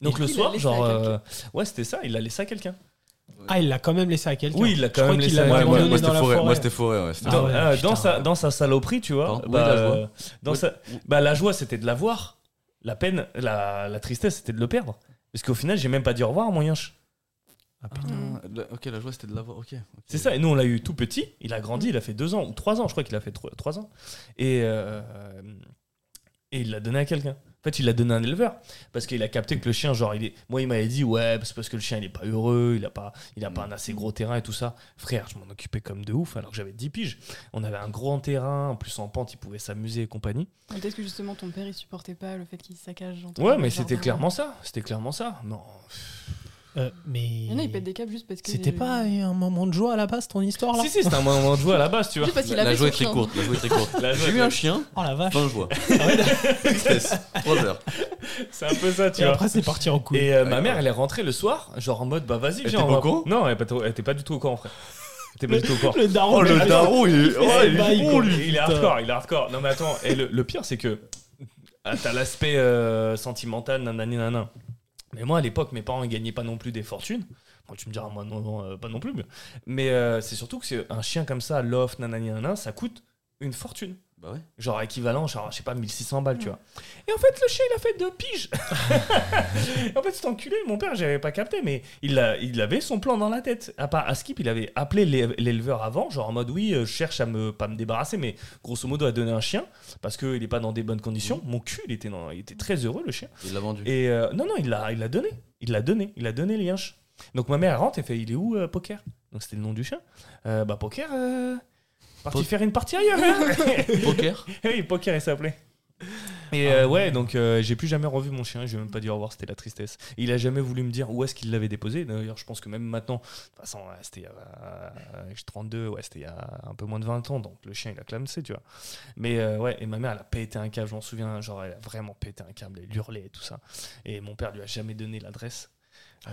Donc Et le soir, genre. ouais, c'était ça, il l'a laissé à quelqu'un. Ah, il l'a quand même laissé à quelqu'un. Oui, il l'a Je quand crois même qu'il laissé l'a à- Ouais, Ouais, moi, c'était la forêt. Moi c'était forêt. ouais, c'était- Dans, ouais, euh, putain. dans sa, dans sa saloperie, tu vois. Bah, est la joie dans sa, bah, la joie, c'était de la voir. La peine, la, la tristesse, c'était de le perdre. Parce qu'au final, j'ai même pas dit au revoir à mon yinche. Ah, putain. Ah, la- ok, la joie c'était de l'avoir. Ok. C'est ça, et nous on l'a eu tout petit, il a grandi, il a fait deux ans, ou trois ans, je crois qu'il a fait tro- trois ans. Et, euh, et il l'a donné à quelqu'un. En fait, il l'a donné à un éleveur, parce qu'il a capté que le chien, genre, il est... moi il m'avait dit, ouais, c'est parce que le chien il est pas heureux, il a pas, il a pas un assez gros terrain et tout ça. Frère, je m'en occupais comme de ouf, alors que j'avais 10 piges. On avait un grand terrain, en plus en pente, il pouvait s'amuser et compagnie. Peut-être que justement ton père il supportait pas le fait qu'il saccage. Ouais, mais c'était clairement ça, c'était clairement ça. Non. Euh, mais. Il y en a, ils pètent des câbles juste parce que. C'était pas un moment de joie à la base, ton histoire là Si, si, c'était un moment de joie à la base, tu vois. Parce La, joie est très courte. La joie est très courte. J'ai eu un chien, Oh la vache. fin de joie. Tristesse. 3 heures. C'est un peu ça, tu Et vois. après, c'est parti en couille. Et euh, ma mère, elle est rentrée le soir, genre en mode, bah vas-y, viens. Non, elle était pas, elle était pas du tout au courant, frère. Elle était pas du tout au courant. Le daron, Oh, le daron, il est. oh, il est bon, lui. Il est hardcore, il est hardcore. Non mais attends, et le, le pire c'est que ah, t'as l'aspect euh, sentimental, nanani nanan. Mais moi à l'époque, mes parents ils gagnaient pas non plus des fortunes. Bon, tu me diras, moi non, non, euh, pas non plus. Mais, euh, c'est surtout que c'est un chien comme ça, loft, nanani nanan, ça coûte une fortune. Bah ouais. Genre équivalent, genre, je sais pas, 1600 balles, tu vois. Et en fait, le chien, il a fait deux piges. en fait, cet enculé, mon père, j'avais pas capté, mais il, a, il avait son plan dans la tête. À part à Skip, il avait appelé l'é- l'éleveur avant, genre en mode, oui, euh, je cherche à me, pas me débarrasser, mais grosso modo à donner un chien, parce qu'il est pas dans des bonnes conditions. Mon cul, il était, dans- il était très heureux, le chien. Il l'a vendu. Et euh, non, non, il l'a il l'a donné. Il l'a donné. Il a donné les yinches. Donc ma mère elle rentre et fait Il est où, euh, Poker? Donc c'était le nom du chien. Euh, bah, Poker, euh, parti faire une partie ailleurs. hein. Poker oui, Poker, il s'appelait. Et euh, ouais, donc euh, j'ai plus jamais revu mon chien, je vais même pas dit au revoir, c'était la tristesse. Et il a jamais voulu me dire où est-ce qu'il l'avait déposé. D'ailleurs, je pense que même maintenant, de toute façon, ouais, c'était il y a euh, j'ai 32, ouais, c'était il y a un peu moins de 20 ans, donc le chien il a clamsé, tu vois. Mais euh, ouais, et ma mère elle a pété un câble, je m'en souviens, genre elle a vraiment pété un câble, elle hurlait et tout ça. Et mon père lui a jamais donné l'adresse. Euh,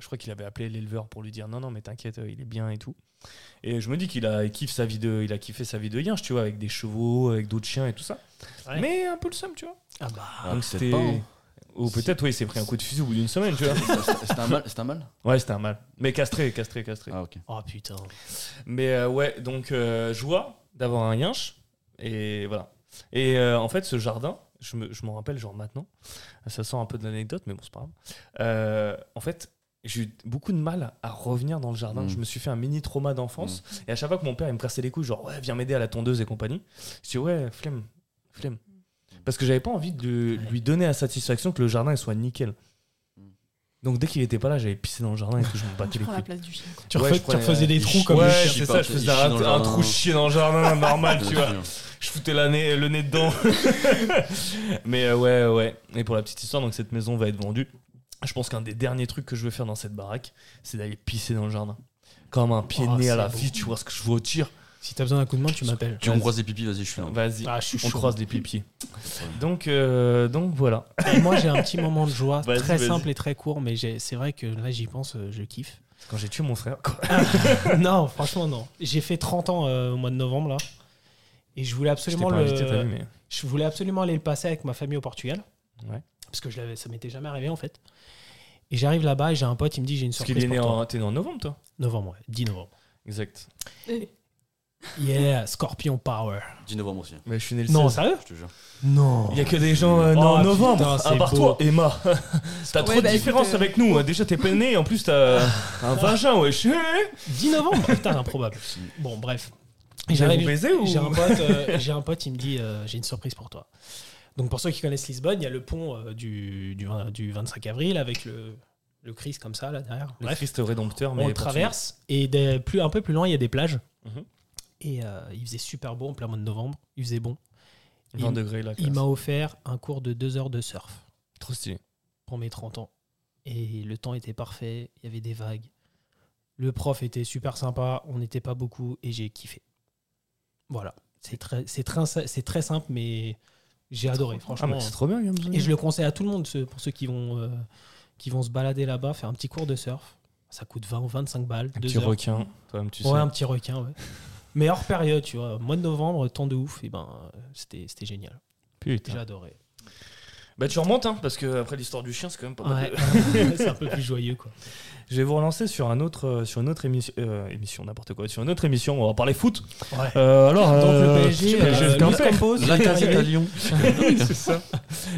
je crois qu'il avait appelé l'éleveur pour lui dire non, non, mais t'inquiète, euh, il est bien et tout. Et je me dis qu'il a, il kiffe sa vie de, il a kiffé sa vie de yinche, tu vois, avec des chevaux, avec d'autres chiens et tout ça. Ouais. Mais un peu le seum, tu vois. Ah bah. Ah, Donc c'était. pas, hein. Ou peut-être, oui, il s'est pris un coup de fusil au bout d'une semaine, tu vois. C'était un mal C'était un mal Ouais, c'était un mal. Mais castré, castré, castré. Ah, ok. Oh putain. Mais euh, ouais, donc euh, joie d'avoir un yinche. Et voilà. Et euh, en fait, ce jardin, je me- je m'en rappelle genre maintenant. Ça sort un peu de l'anecdote, mais bon, c'est pas grave. Euh, en fait, j'ai eu beaucoup de mal à revenir dans le jardin. Mm. Je me suis fait un mini trauma d'enfance. Et à chaque fois que mon père il me cassait les couilles, genre ouais, viens m'aider à la tondeuse et compagnie, je dis ouais, flemme, flemme. Parce que j'avais pas envie de lui- lui donner la satisfaction que le jardin il soit nickel. Donc dès qu'il était pas là, j'avais pissé dans le jardin et tout, je me battais Tu les la couilles. place du chien. Tu, Ouais, refais- je tu prenais, refaisais des trous comme ouais, le c'est ça, je il faisais chie un, dans le un jardin. trou chier dans le jardin normal, tu vois. Je foutais la nez- le nez dedans. Mais euh, ouais, ouais. Et pour la petite histoire, donc cette maison va être vendue. Je pense qu'un des derniers trucs que je veux faire dans cette baraque, c'est d'aller pisser dans le jardin. Comme un pied de Oh, nez à c'est la beau. vie, tu vois ce que je veux dire. Si t'as besoin d'un coup de main, tu m'appelles. Tu me croises des pipis, vas-y, je suis là. Vas-y, Ah, je suis on chaud. croise les pipis. Donc, euh, donc voilà. Et moi, j'ai un petit moment de joie Vas-y, très vas-y. simple et très court, mais j'ai- c'est vrai que là, j'y pense, euh, je kiffe. Quand j'ai tué mon frère. quoi. non, franchement, non. J'ai fait 30 ans euh, au mois de novembre, là. Et je voulais Je t'ai absolument pas invité, t'as le... vu, mais. Je voulais absolument aller le passer avec ma famille au Portugal. Ouais. Parce que je l'avais, ça m'était jamais arrivé, en fait. Et j'arrive là-bas et j'ai un pote, il me dit j'ai une Parce surprise qu'il est né toi. en. T'es né en novembre, toi? Novembre, ouais, 10 novembre. Exact. Yeah, Scorpion Power. 10 novembre aussi, Mais je suis né le Non, 16. sérieux je te jure. Non. Il y a que des gens euh, Oh, en novembre. putain, c'est à part beau. toi, Emma. t'as trop Ouais, de bah, différence écoute, euh, avec nous. Déjà, t'es pas né. En plus, t'as un vagin, wesh. 10 novembre Putain, improbable. Bon, bref. Vous J'arrive, ou j'ai un pote, euh, j'ai un pote, il me dit euh, j'ai une surprise pour toi. Donc pour ceux qui connaissent Lisbonne, il y a le pont euh, du, du, vingt- du 25 avril avec le, le Christ comme ça là derrière. Le Bref, Christ rédempteur, mais on le traverse et des- plus, un peu plus loin il y a des plages. Mhm. Et euh, il faisait super beau en plein mois de novembre. Il faisait bon. tout. 20 degrés là. Il m'a offert un cours de deux heures de surf Trop stylé. pour mes 30 ans. Et le temps était parfait, il y avait des vagues. Le prof était super sympa, on n'était pas beaucoup et j'ai kiffé. Voilà. C'est très, c'est très, c'est très simple, mais j'ai adoré, Ah, franchement. mais c'est trop bien, et je le conseille à tout le monde, pour ceux qui vont, euh, qui vont se balader là-bas, faire un petit cours de surf. Ça coûte 20 ou 25 balles. Un deux petit heures. requin, toi-même, tu sais. Ouais, un petit requin, ouais. Mais hors période, tu vois. Mois de novembre, temps de ouf, et ben, euh, c'était c'était génial. Putain. J'ai adoré. Bah, tu remontes, hein, parce que après l'histoire du chien, c'est quand même pas mal. Ouais. c'est un peu plus joyeux, quoi. Je vais vous relancer sur, un autre, euh, sur une autre émission, euh, émission, n'importe quoi, sur une autre émission, on va parler foot. Ouais. Euh, alors, Donc euh, le PSG, euh, La casette à Lyon. Oui, c'est ça.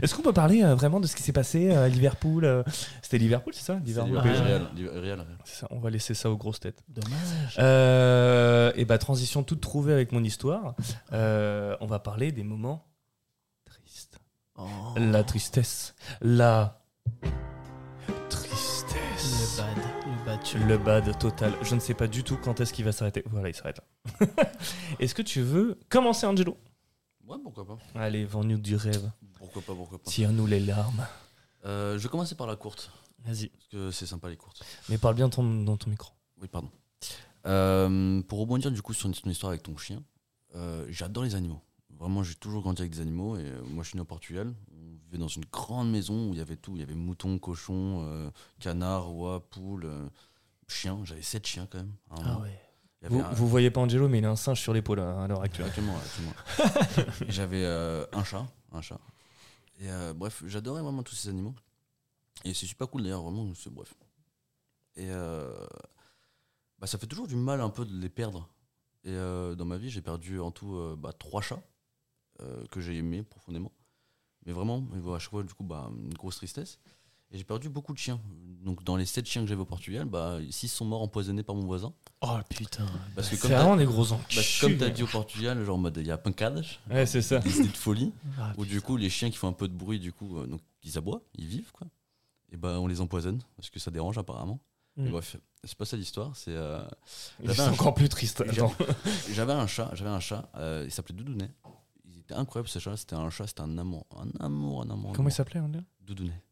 Est-ce qu'on peut parler euh, vraiment de ce qui s'est passé à Liverpool euh, C'était Liverpool, c'est ça Liverpool? Real, Real, ça, on va laisser ça aux grosses têtes. Dommage. Euh, et bah, transition toute trouvée avec mon histoire. Euh, on va parler des moments. Oh. La tristesse. La Le tristesse. bad. Le bad. tu- Le bad total. Je ne sais pas du tout quand est-ce qu'il va s'arrêter. Voilà, il s'arrête là. est-ce que tu veux commencer, Angelo? Ouais, pourquoi pas. Allez, vends-nous du rêve. Pourquoi pas, pourquoi pas. Tire-nous les larmes. Euh, je vais commencer par la courte, Vas-y. parce que c'est sympa les courtes. Mais parle bien ton- dans ton micro. Oui, pardon. Euh, pour rebondir du coup sur ton histoire avec ton chien, euh, j'adore les animaux. Vraiment, j'ai toujours grandi avec des animaux et euh, moi je suis né au Portugal. On vivais dans une grande maison où il y avait tout. Il y avait moutons, cochons, euh, canards, oies, poules, euh, chiens. J'avais sept chiens quand même. un Ah ouais. Il y avait Vous, un- vous voyez pas Angelo, mais il a un singe sur l'épaule à, à l'heure actuelle. Et J'avais euh, un chat, un chat. Et bref, j'adorais vraiment tous ces animaux. Et c'est super cool d'ailleurs, vraiment, c'est bref. Et euh, bah, ça fait toujours du mal un peu de les perdre. Et dans ma vie, j'ai perdu en tout bah, trois chats euh, que j'ai aimés profondément. Mais vraiment, à chaque fois, du coup, bah, une grosse tristesse. Et j'ai perdu beaucoup de chiens. Donc, dans les sept chiens que j'avais au Portugal, bah, six sont morts empoisonnés par mon voisin. Oh putain. Parce que C'est comme t'as- vraiment des gros enculés. comme t'as dit au Portugal, genre en mode il y a pancades, Ouais, c'est ça. idées de folie, Ah, où du coup les chiens qui font un peu de bruit, du coup, euh, donc ils aboient, ils vivent quoi. Et bah on les empoisonne parce que ça dérange apparemment. Et Mm. bref, c'est pas ça l'histoire, c'est. euh, C'est encore plus triste. J'avais un chat, j'avais un chat, euh, il s'appelait Doudounet. Incroyable ce chat, c'était un chat, c'était un amour, un amour, un amour. Comment il s'appelait amour. Doudounet.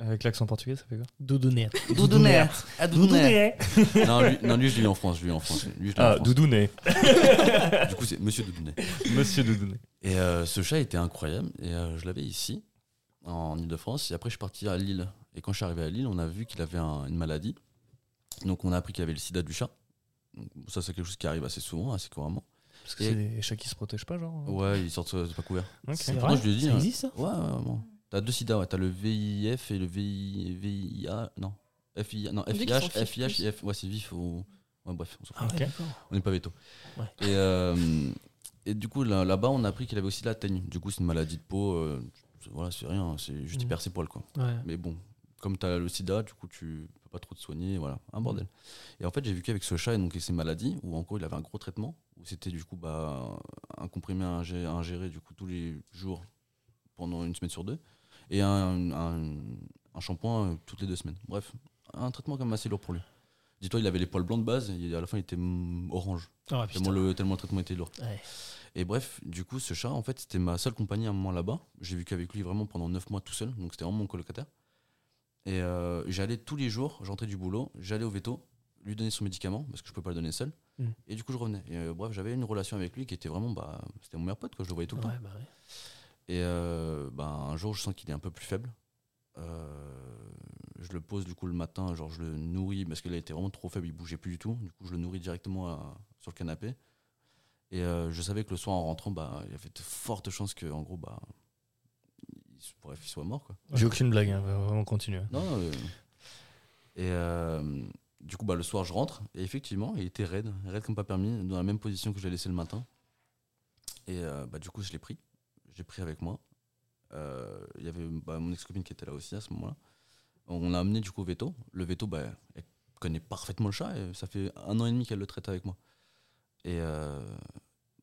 Avec l'accent portugais, ça fait quoi? Doudounet. Doudounet Ah Doudounet non, lui, non, lui je l'ai eu en France, eu en France. Lui, je eu en Ah, France. Doudounet. Du coup c'est Monsieur Doudounet. Monsieur Doudounet. Et euh, ce chat était incroyable. Et euh, je l'avais ici, en Ile-de-France. Et après, je suis parti à Lille. Et quand je suis arrivé à Lille, on a vu qu'il avait un- une maladie. Donc, on a appris qu'il avait le sida du chat. Donc, ça, c'est quelque chose qui arrive assez souvent, assez couramment. Parce que c'est des chats qui se protègent pas, genre Ouais, ils sortent, euh, c'est pas couvert. Ok. C'est Pourtant, vrai je lui ai dit, Ça hein. existe ça? Ouais, ouais, vraiment. T'as deux sida, ouais. T'as le VIF et le VI, VIA. Non. FIA, non, qu'ils sont FIH, FIH. IF. Ouais, c'est vif ou. Ouais, bref, on s'en fout. Ah ouais, Ok. d'accord. On n'est pas veto. Ouais. Et, euh, et du coup, là- là-bas, on a appris qu'il avait aussi la teigne. Du coup, c'est une maladie de peau. euh, voilà, c'est rien, c'est juste Mhm. hyper ses poils, quoi. Ouais. Mais bon, comme tu as le sida, du coup, tu pas trop te soigner. Voilà, un bordel. Et en fait, j'ai vécu avec ce chat et donc et ses maladies, où en gros, il avait un gros traitement, où c'était du coup bah, un comprimé à ingé- à ingérer du coup tous les jours pendant une semaine sur deux, et un, un, un shampoing euh, toutes les deux semaines. Bref, un traitement quand même assez lourd pour lui. Dis-toi, il avait les poils blancs de base, et à la fin, il était orange. Ah Tellement le, tellement le traitement était lourd. Ouais. Et bref, du coup, ce chat, en fait, c'était ma seule compagnie à un moment là-bas. J'ai vécu avec lui vraiment pendant 9 mois tout seul, donc c'était vraiment mon colocataire. Et euh, j'allais tous les jours, j'entrais du boulot, j'allais au veto, lui donner son médicament, parce que je peux pas le donner seul. Mm. Et du coup, je revenais. Et euh, bref, j'avais une relation avec lui qui était vraiment, bah, c'était mon meilleur pote, quoi, je le voyais tout le temps. Bah ouais. Et euh, bah, un jour, je sens qu'il est un peu plus faible. Je le pose du coup le matin, genre je le nourris parce qu'il été vraiment trop faible, il bougeait plus du tout. Du coup, je le nourris directement à- sur le canapé. Et je savais que le soir en rentrant, bah, il y avait de fortes chances que, en gros, bah, il, se- bref, il soit mort. Quoi. J'ai aucune blague, hein, va vraiment continuer. Non, euh, et euh, du coup, bah, le soir, je rentre. Et effectivement, il était raide, raide comme pas permis, dans la même position que je l'ai laissé le matin. Et euh, bah, du coup, je l'ai pris. J'ai pris avec moi. Il y avait bah, mon ex-copine qui était là aussi à ce moment-là. On l'a amené du coup au veto. Le veto, bah, elle connaît parfaitement le chat. Et ça fait un an et demi qu'elle le traite avec moi. Et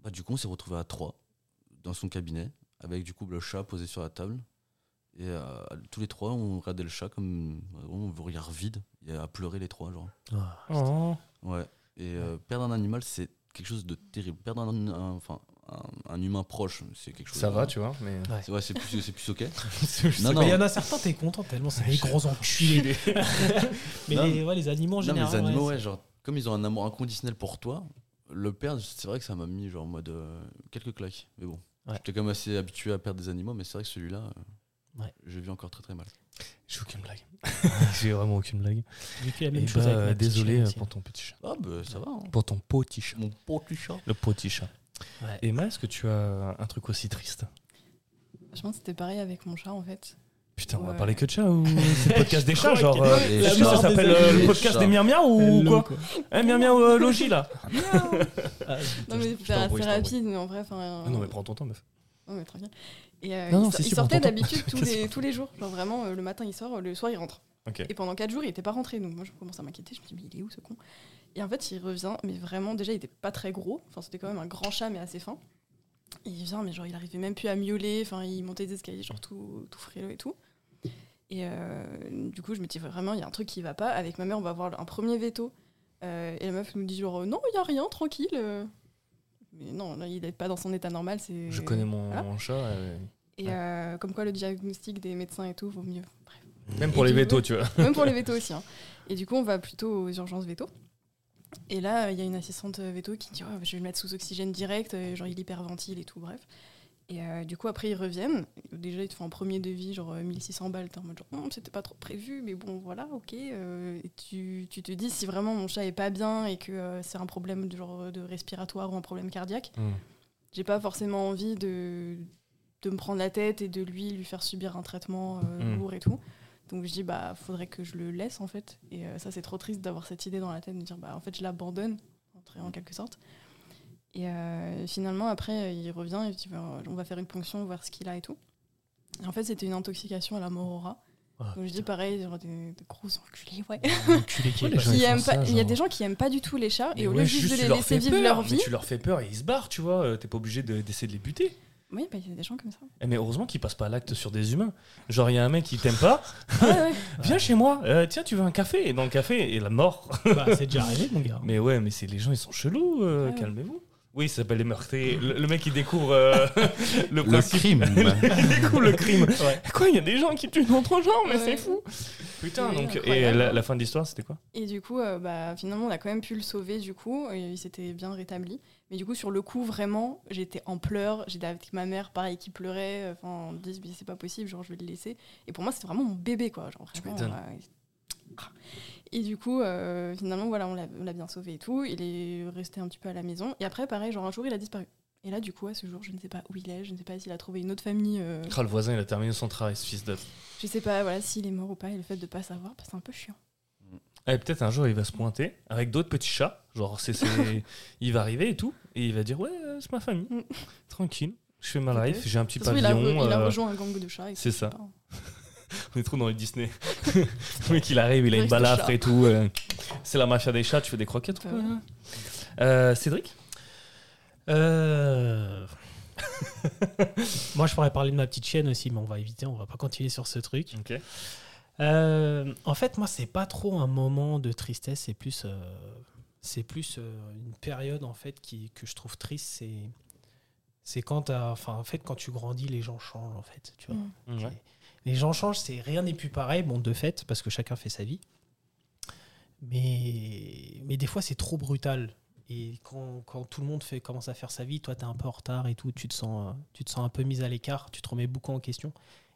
bah, du coup, on s'est retrouvé à trois dans son cabinet, avec du coup le chat posé sur la table. Et euh, tous les trois, on regardait le chat comme vraiment un regard vide. Il a pleuré les trois, genre. Ah, Oh. Ouais. Et euh, perdre un animal, c'est quelque chose de terrible. Perdre un, un- enfin, un, un humain proche, c'est quelque chose. Ça de- va, tu vois, mais. Ouais. C'est ouais, c'est plus, c'est plus ok. C'est- Non, Mais il y en a certains, t'es content tellement c'est des gros enculés. Mais Non, les, ouais, les animaux en général. les animaux, ouais, ouais, genre, comme ils ont un amour inconditionnel pour toi, le perdre, c'est vrai que ça m'a mis genre en mode euh, quelques claques. Mais bon, Ouais. j'étais quand même assez habitué à perdre des animaux, mais c'est vrai que celui-là, euh, Ouais. j'ai vu encore très très mal. J'ai aucune blague. J'ai vraiment aucune blague. J'ai vécu la Et même chose bah, avec ma petite désolé euh, pour ton petit chat. Ah, bah ça va. hein. Pour ton petit chat. Mon petit chat. Le petit chat. Ouais. Emma, est-ce que tu as un truc aussi triste? Franchement, c'était pareil avec mon chat en fait. Putain, on va Ouais. parler que de chat ou c'est le podcast des chats, genre euh, Les est-ce que chats. ça s'appelle euh, le podcast des miam ou quoi Eh miam euh, logis là Ah, Non mais je t'embrouille, assez je rapide, mais en vrai, enfin. Ah Non mais prends ton temps meuf. Non, mais tranquille. Et euh, Non, non, il, si, sortait d'habitude tous les, tous les jours. Genre vraiment, euh, le matin il sort, le soir il rentre. Et pendant 4 jours, il était pas rentré. Donc moi, je commence à m'inquiéter. Je me dis, mais il est où ce con? Et en fait, il revient, mais vraiment, déjà, il était pas très gros. Enfin, c'était quand même un grand chat, mais assez fin. Et il vient, mais genre, il arrivait même plus à miauler. Enfin, il montait des escaliers, genre tout, tout frileux et tout. Et euh, du coup, je me dis, vraiment, il y a un truc qui va pas. Avec ma mère, on va voir un premier veto. Euh, et la meuf nous dit, genre, non, il y a rien, tranquille. Euh. Mais non, là, il est pas dans son état normal. c'est Je connais mon, Voilà. mon chat. euh, Et euh, comme quoi, le diagnostic des médecins et tout, vaut mieux. Bref. Même pour les vétos, coup- tu vois. Même pour les vétos aussi. hein. Et du coup, on va plutôt aux urgences véto. Et là, il y a une assistante veto qui dit Ouais, Je vais le mettre sous oxygène direct, euh, genre il hyperventile et tout, bref. Et euh, du coup, après, ils reviennent. Déjà, ils te font un premier devis, genre euh, 1600 balles. T'es en mode genre, Hum, c'était pas trop prévu, mais bon, voilà, ok. Euh, et tu, tu te dis, si vraiment mon chat est pas bien et que euh, c'est un problème de, genre, de respiratoire ou un problème cardiaque, Mm. j'ai pas forcément envie de, de me prendre la tête et de lui, lui faire subir un traitement euh, Mm. lourd et tout. Donc je dis, bah, faudrait que je le laisse en fait. Et euh, ça, c'est trop triste d'avoir cette idée dans la tête de dire, bah, en fait, je l'abandonne, en quelque sorte. Et euh, finalement, après, il revient et dit, bah, on va faire une ponction, voir ce qu'il a et tout. Et en fait, c'était une intoxication à la morora. Ah, Donc je dis pareil, genre des, des gros enculés, ouais. Enculé qui est Ouais, Qui aiment pas- Il y a des gens qui aiment pas du tout les chats Mais et au ouais, lieu juste de les laisser vivre peur, leur mais vie. tu leur fais peur et ils se barrent, tu vois. euh, T'es pas obligé de- d'essayer de les buter. Oui, bah, il y a des gens comme ça. Eh, Mais heureusement qu'ils passent pas à l'acte sur des humains. Genre, il y a un mec qui t'aime pas, Ouais, ouais. viens chez moi, euh, tiens, tu veux un café? Et dans le café, et la mort. Bah, c'est déjà arrivé, mon gars. Mais ouais, mais c'est les gens, ils sont chelous, euh, Ouais, ouais. calmez-vous. Oui, ça s'appelle les meurtriers. Le, le mec, il découvre euh, le crime. il découvre le crime. Quoi, il y a des gens qui tuent d'autres gens, mais Ouais. c'est fou. Putain, donc, et la, la fin de l'histoire, c'était quoi? Et du coup, euh, bah, finalement, on a quand même pu le sauver, du coup, et il s'était bien rétabli. Mais du coup, sur le coup, vraiment, j'étais en pleurs. J'étais avec ma mère, pareil, qui pleurait. Enfin, on me dit, mais c'est pas possible, genre, je vais le laisser. Et pour moi, c'était vraiment mon bébé, quoi. Genre, Tu vraiment. Et du coup, euh, finalement, voilà, on l'a bien sauvé et tout. Il est resté un petit peu à la maison. Et après, pareil, genre, un jour, il a disparu. Et là, du coup, à ce jour, je ne sais pas où il est. Je ne sais pas s'il a trouvé une autre famille. euh, Ah, le voisin, il a terminé son travail, ce fils de. je sais pas, voilà, s'il est mort ou pas. Et le fait de pas savoir, bah, c'est un peu chiant. Eh, peut-être un jour, il va se pointer avec d'autres petits chats. Genre, c'est, il va arriver et tout. Et il va dire Ouais, euh, c'est ma famille. Mm. Tranquille. Je fais ma life, j'ai un petit il, a, pavillon. il a euh, rejoint un gang de chats. c'est ça. On est trop dans les Disney. le mec, il arrive, il a une balafre et tout. euh, c'est la mafia des chats, tu fais des croquettes. Bah quoi. ouais. Euh, Cédric Euh... Moi, je pourrais parler de ma petite chienne aussi, mais on va éviter, on va pas continuer sur ce truc. Ok. Euh, en fait, moi, c'est pas trop un moment de tristesse, c'est plus, euh, c'est plus euh, une période en fait qui, que je trouve triste. C'est, c'est quand, t'as- enfin, en fait, quand tu grandis, les gens changent en fait. Tu vois. Mm. Ouais. Les gens changent, c'est rien n'est plus pareil, bon, de fait, parce que chacun fait sa vie. Mais, mais des fois, c'est trop brutal. Et quand, quand tout le monde fait, commence à faire sa vie, toi, tu es un peu en retard et tout, tu te, sens, tu te sens un peu mis à l'écart, tu te remets beaucoup en question.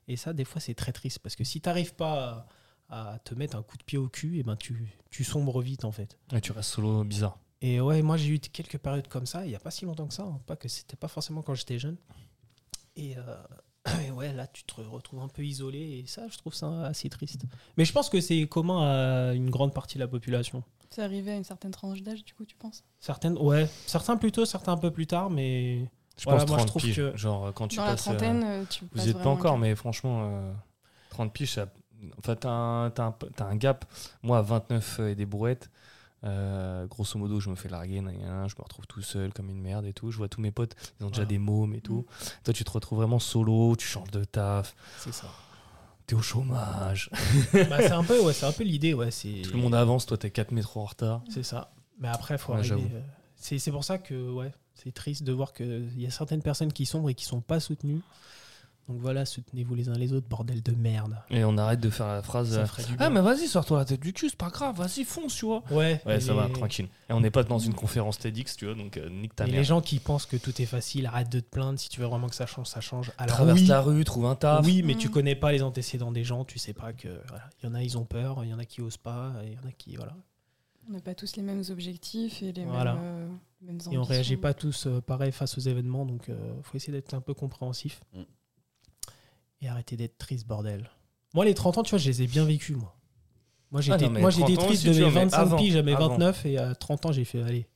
Et ça, des fois, c'est très triste, parce que si tu n'arrives pas à, à te mettre un coup de pied au cul, et ben tu, tu sombres vite, en fait. Et tu restes solo bizarre. Et ouais, moi, j'ai eu quelques périodes comme ça, il n'y a pas si longtemps que ça, hein, pas que c'était pas forcément quand j'étais jeune. Et, euh, et ouais, là, tu te retrouves un peu isolé, et ça, je trouve ça assez triste. Mais je pense que c'est commun à une grande partie de la population. C'est arrivé à une certaine tranche d'âge, du coup, tu penses? Certaines, ouais, certains plus tôt, certains un peu plus tard, mais Je Voilà, pense moi, je 30 trouve piges. que- Genre, quand tu Dans la passes. euh, trentaine, euh, tu Vous passes n'y êtes pas encore, mais franchement, euh, 30 piges, ça- enfin, t'as un, t'as un, t'as un gap. Moi, à 29 et des brouettes, euh, grosso modo, je me fais larguer, nan, nan, nan, je me retrouve tout seul comme une merde et tout. Je vois tous mes potes, ils ont déjà des mômes et tout. Toi, tu te retrouves vraiment solo, tu changes de taf, c'est ça. t'es au chômage. bah, c'est un peu, ouais, c'est un peu l'idée, ouais, c'est. Tout le monde avance, toi, t'es 4 métros en retard. C'est ça. Mais après, faut Ouais, arriver. euh, C'est c'est pour ça que, ouais, c'est triste de voir qu'il y a certaines personnes qui sombrent et qui sont pas soutenues. Donc voilà, soutenez-vous les uns les autres, bordel de merde. Et on arrête de faire la phrase. Ça euh, ferait du ah, mais vas-y, sors-toi la tête du cul, c'est pas grave, vas-y, fonce, tu vois. Ouais, Ouais, ça les- va, tranquille. Et on n'est pas dans une conférence TEDx, tu vois, donc euh, nique ta Et mère. les gens qui pensent que tout est facile, arrête de te plaindre. Si tu veux vraiment que ça change, ça change. Alors Traverse oui, la rue, trouve un taf. oui, mais tu Mm. connais pas les antécédents des gens. Tu sais pas que. voilà, Il y en a, ils ont peur. Il y en a qui osent pas. Il y en a qui. Voilà. On n'a pas tous les mêmes objectifs et les Voilà. mêmes, euh, mêmes Et on réagit pas tous euh, pareil face aux événements. Donc euh, faut essayer d'être un peu compréhensif. Mm. Et arrêter d'être triste, bordel. Moi, les 30 ans, tu vois, je les ai bien vécus, moi. Moi, Ah j'étais non, mais moi, j'étais 30 ans triste aussi, de mes vois, mais 25 avant, piges à mes avant. 29. Et à 30 ans, j'ai fait, allez,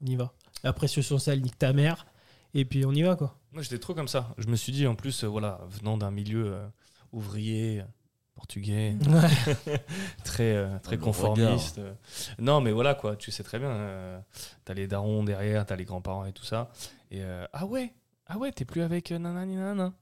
on y va. La pression sociale, nique ta mère. Et puis, on y va, quoi. Moi, j'étais trop comme ça. Je me suis dit, en plus, euh, voilà, venant d'un milieu euh, ouvrier, euh, portugais, très, euh, très conformiste. euh. Non, mais voilà, quoi, tu sais très bien. euh, t'as les darons derrière, t'as les grands-parents et tout ça. Et euh, ah ouais, ah ouais, t'es plus avec euh, nanani nanana.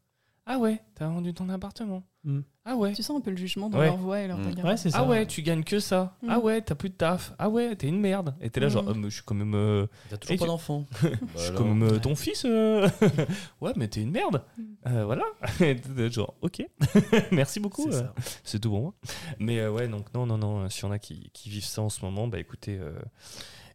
Ah ouais, t'as vendu ton appartement. Mm. Ah ouais. Tu sens un peu le jugement dans Ouais. leur voix et leur Mm. regard. Ouais, c'est ça. Ah ouais, tu gagnes que ça. Mm. Ah ouais, t'as plus de taf. Ah ouais, t'es une merde. Et t'es là, genre, oh, mais je suis quand même. euh, T'as Et toujours pas tu- d'enfant. je Bah suis alors. quand même euh, Ouais. ton fils. euh. ouais, mais t'es une merde. Euh, voilà. Et t'es genre, ok. Merci beaucoup. C'est euh, tout pour moi. Mais euh, ouais, donc non, non, non. S'il y en a qui, qui vivent ça en ce moment, bah écoutez, euh,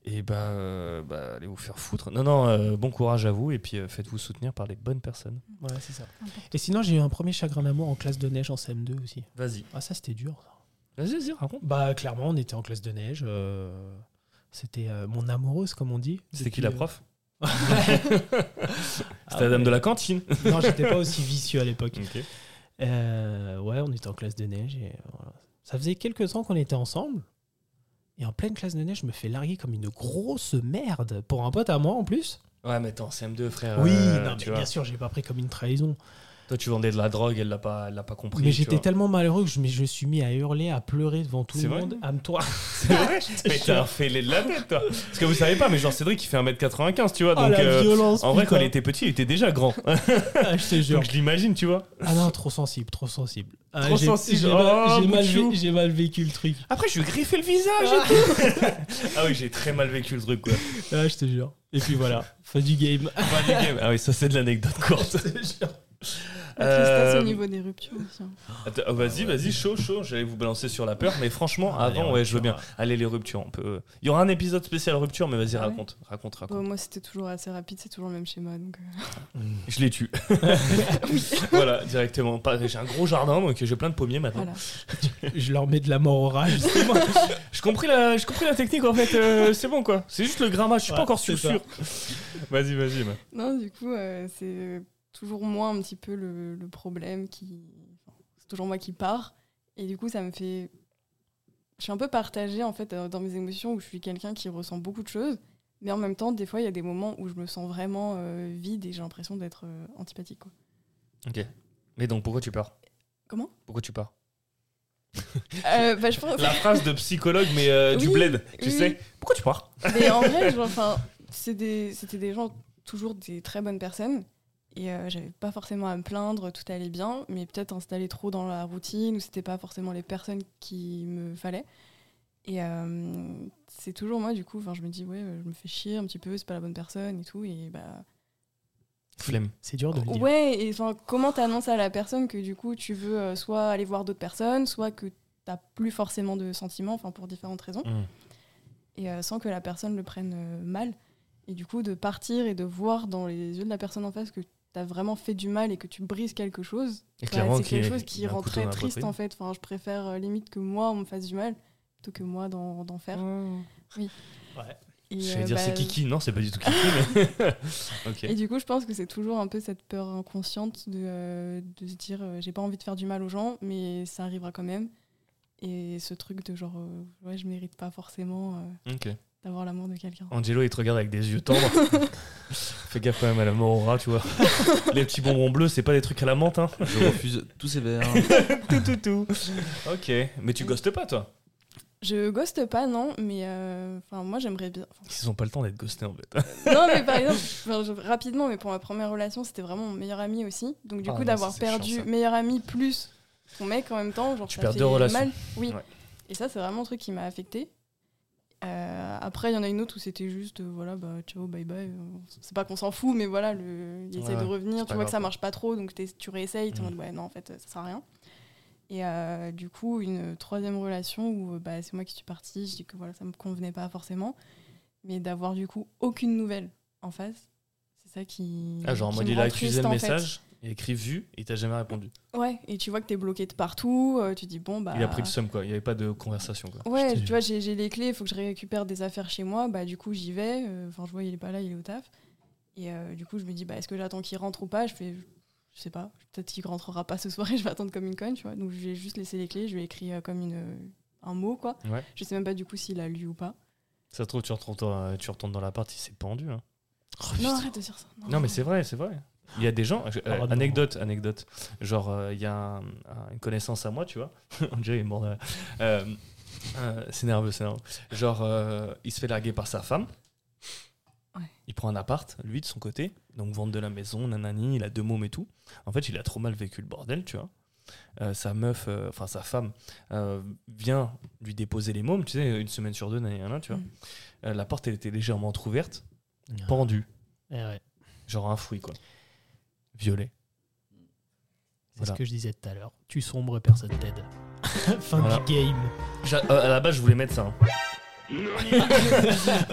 Et bah, euh, bah, allez vous faire foutre. Non, non, euh, bon courage à vous et puis euh, faites-vous soutenir par les bonnes personnes. Ouais, c'est ça. Et sinon, j'ai eu un premier chagrin d'amour en classe de neige en CM2 aussi. Vas-y. Ah, ça, c'était dur. ça. Vas-y, vas-y, raconte. Bah, clairement, on était en classe de neige. euh, C'était euh, mon amoureuse, comme on dit. C'était qui la prof Ah C'était la dame ouais. de la cantine. Non, j'étais pas aussi vicieux à l'époque. Ok. Euh, ouais, on était en classe de neige et voilà. Ça faisait quelques ans qu'on était ensemble. Et en pleine classe de neige, je me fais larguer comme une grosse merde pour un pote à moi en plus. Ouais, mais attends, CM2, frère. oui, euh, non, mais bien sûr, j'ai pas pris comme une trahison. Toi, tu vendais de la drogue, elle l'a pas, elle l'a pas compris. mais j'étais tellement malheureux que je me je suis mis à hurler, à pleurer devant tout le monde, à me toi. C'est vrai Mais t'as un fêlé de la tête, toi. Parce que vous savez pas, mais genre Cédric, il fait 1m95, tu vois. Oh, Donc, la euh, violence. en vrai, quand il était petit, il était déjà grand. Ah, je te jure. Donc, je l'imagine, tu vois. Ah non, trop sensible, trop sensible. Ah, Trop sensible. J'ai Oh, mal, j'ai mal vécu le truc. Après, je lui ai griffé le visage et tout. ah oui, j'ai très mal vécu le truc, quoi. Ah, je te jure. Et puis voilà, fin du game. Fin du game. Ah oui, ça, c'est de l'anecdote courte. Je te jure. Euh, au niveau des ruptures aussi. oh, vas-y, vas-y, chaud, chaud. J'allais vous balancer sur la peur, mais franchement, Ah, avant, ouais, je veux bien. Allez, les ruptures, on peut. Il y aura un épisode spécial rupture, mais vas-y, Ah ouais raconte, raconte, raconte. Bon, moi, c'était toujours assez rapide, c'est toujours le même schéma. Donc, euh, Je les tue. voilà, directement. J'ai un gros jardin, donc j'ai plein de pommiers maintenant. voilà. Je leur mets de la mort au rage. c'est bon. J'ai compris la, j'ai compris la technique en fait. euh, c'est bon quoi. C'est juste le grammage. Je suis Ouais, pas encore sûr. vas-y, vas-y. bah. Non, du coup, euh, c'est toujours moi un petit peu le, le problème qui. enfin, c'est toujours moi qui pars. Et du coup, ça me fait. Je suis un peu partagée en fait euh, dans mes émotions où je suis quelqu'un qui ressent beaucoup de choses. Mais en même temps, des fois, il y a des moments où je me sens vraiment euh, vide et j'ai l'impression d'être euh, antipathique. Quoi. Ok. Mais donc pourquoi tu pars? Comment? Pourquoi tu pars? Euh, bah, je pense. La phrase de psychologue, mais euh, du Oui, bled. Tu oui. sais Pourquoi tu pars? Mais en vrai, genre, enfin, c'est des- c'était des gens, toujours des très bonnes personnes. Et euh, j'avais pas forcément à me plaindre, tout allait bien, mais peut-être installé trop dans la routine, ou c'était pas forcément les personnes qui me fallait. Et euh, c'est toujours moi, du coup, enfin, je me dis, ouais, euh, je me fais chier un petit peu, c'est pas la bonne personne et tout. Et bah. Flemme. C'est dur de le dire. Ouais, et enfin, comment t'annonces à la personne que du coup, tu veux euh, soit aller voir d'autres personnes, soit que t'as plus forcément de sentiments, enfin, pour différentes raisons Hmm. et euh, sans que la personne le prenne euh, mal. Et du coup, de partir et de voir dans les yeux de la personne en face que tu as vraiment fait du mal et que tu brises quelque chose, Et bah, clairement, c'est quelque chose qui rend très triste en fait. Enfin, je préfère euh, limite que moi on me fasse du mal plutôt que moi d'en faire. Ouais. Et, J'allais euh, dire bah, c'est Kiki. Non, c'est pas du tout Kiki. mais... Et du coup, je pense que c'est toujours un peu cette peur inconsciente de, euh, de se dire euh, j'ai pas envie de faire du mal aux gens, mais ça arrivera quand même. Et ce truc de genre euh, ouais, je mérite pas forcément euh, Ok. D'avoir l'amour de quelqu'un. Angelo, il te regarde avec des yeux tendres. Fais gaffe quand même à la mort au rat, tu vois. Les petits bonbons bleus, c'est pas des trucs à la menthe, hein. Je refuse tous ces verres. tout, tout, tout. Ok. Mais tu ghostes pas, toi? Je ghoste pas, non, mais euh, enfin moi j'aimerais bien. Ils ont pas le temps d'être ghostés, en fait. non, mais par exemple, je- rapidement, mais pour ma première relation, c'était vraiment mon meilleur ami aussi. Donc, du Ah coup, d'avoir perdu chiant, meilleur ami plus son mec en même temps, genre, Tu ça perds fait deux relations. mal. Oui. Ouais. Et ça, c'est vraiment un truc qui m'a affecté. Euh, après, il y en a une autre où c'était juste, euh, voilà, bah, ciao, bye bye. euh, C'est pas qu'on s'en fout, mais voilà, le... il Ouais, essaye de revenir. Tu vois que ça marche pas trop, donc tu réessayes, tu es en Mm. mode, ouais, non, en fait, ça sert à rien. Et du coup, une troisième relation où bah, c'est moi qui suis partie, je dis que voilà, ça me convenait pas forcément, mais d'avoir du coup aucune nouvelle en face, c'est ça qui. Ah, genre en qui me il a accusé le en fait. Il a écrit vu, et il t'a jamais répondu. Ouais, et tu vois que t'es bloqué de partout, euh, tu dis bon, bah. Il a pris le seum, quoi. Il y avait pas de conversation, quoi. Ouais, tu vois, j'ai j'ai les clés, il faut que je récupère des affaires chez moi, bah du coup j'y vais, euh, enfin je vois il est pas là, il est au taf. Et euh, du coup je me dis bah est-ce que j'attends qu'il rentre ou pas? Je fais je sais pas, peut-être qu'il rentrera pas ce soir et je vais attendre comme une conne, tu vois. Donc je lui ai juste laissé les clés, je lui ai écrit euh, comme une un mot quoi. Ouais. Je sais même pas du coup s'il a lu ou pas. Ça se trouve, tu retournes, dans- tu retournes dans l'appart, il s'est pendu. hein. non, arrête de dire ça. Non, mais c'est vrai, c'est vrai. Il y a des gens. euh, non. anecdote, anecdote. Genre, euh, il y a un- un- une connaissance à moi, tu vois. Angelo est mort. de- euh, euh, c'est nerveux, c'est nerveux. Genre, euh, il se fait larguer par sa femme. Ouais. Il prend un appart, lui, de son côté. Donc, vente de la maison, nanani, il a deux mômes et tout. En fait, il a trop mal vécu le bordel, tu vois. Euh, sa meuf, euh, enfin sa femme, euh, vient lui déposer les mômes, tu sais, une semaine sur deux, nanana, tu vois. Mm. Euh, la porte, elle était légèrement entrouverte, Ah. pendue, Eh ouais. genre un fruit, quoi. Violet. C'est Voilà. ce que je disais tout à l'heure. Tu sombres, personne t'aide. fin Voilà. du game. Euh, à la base, je voulais mettre ça. hein.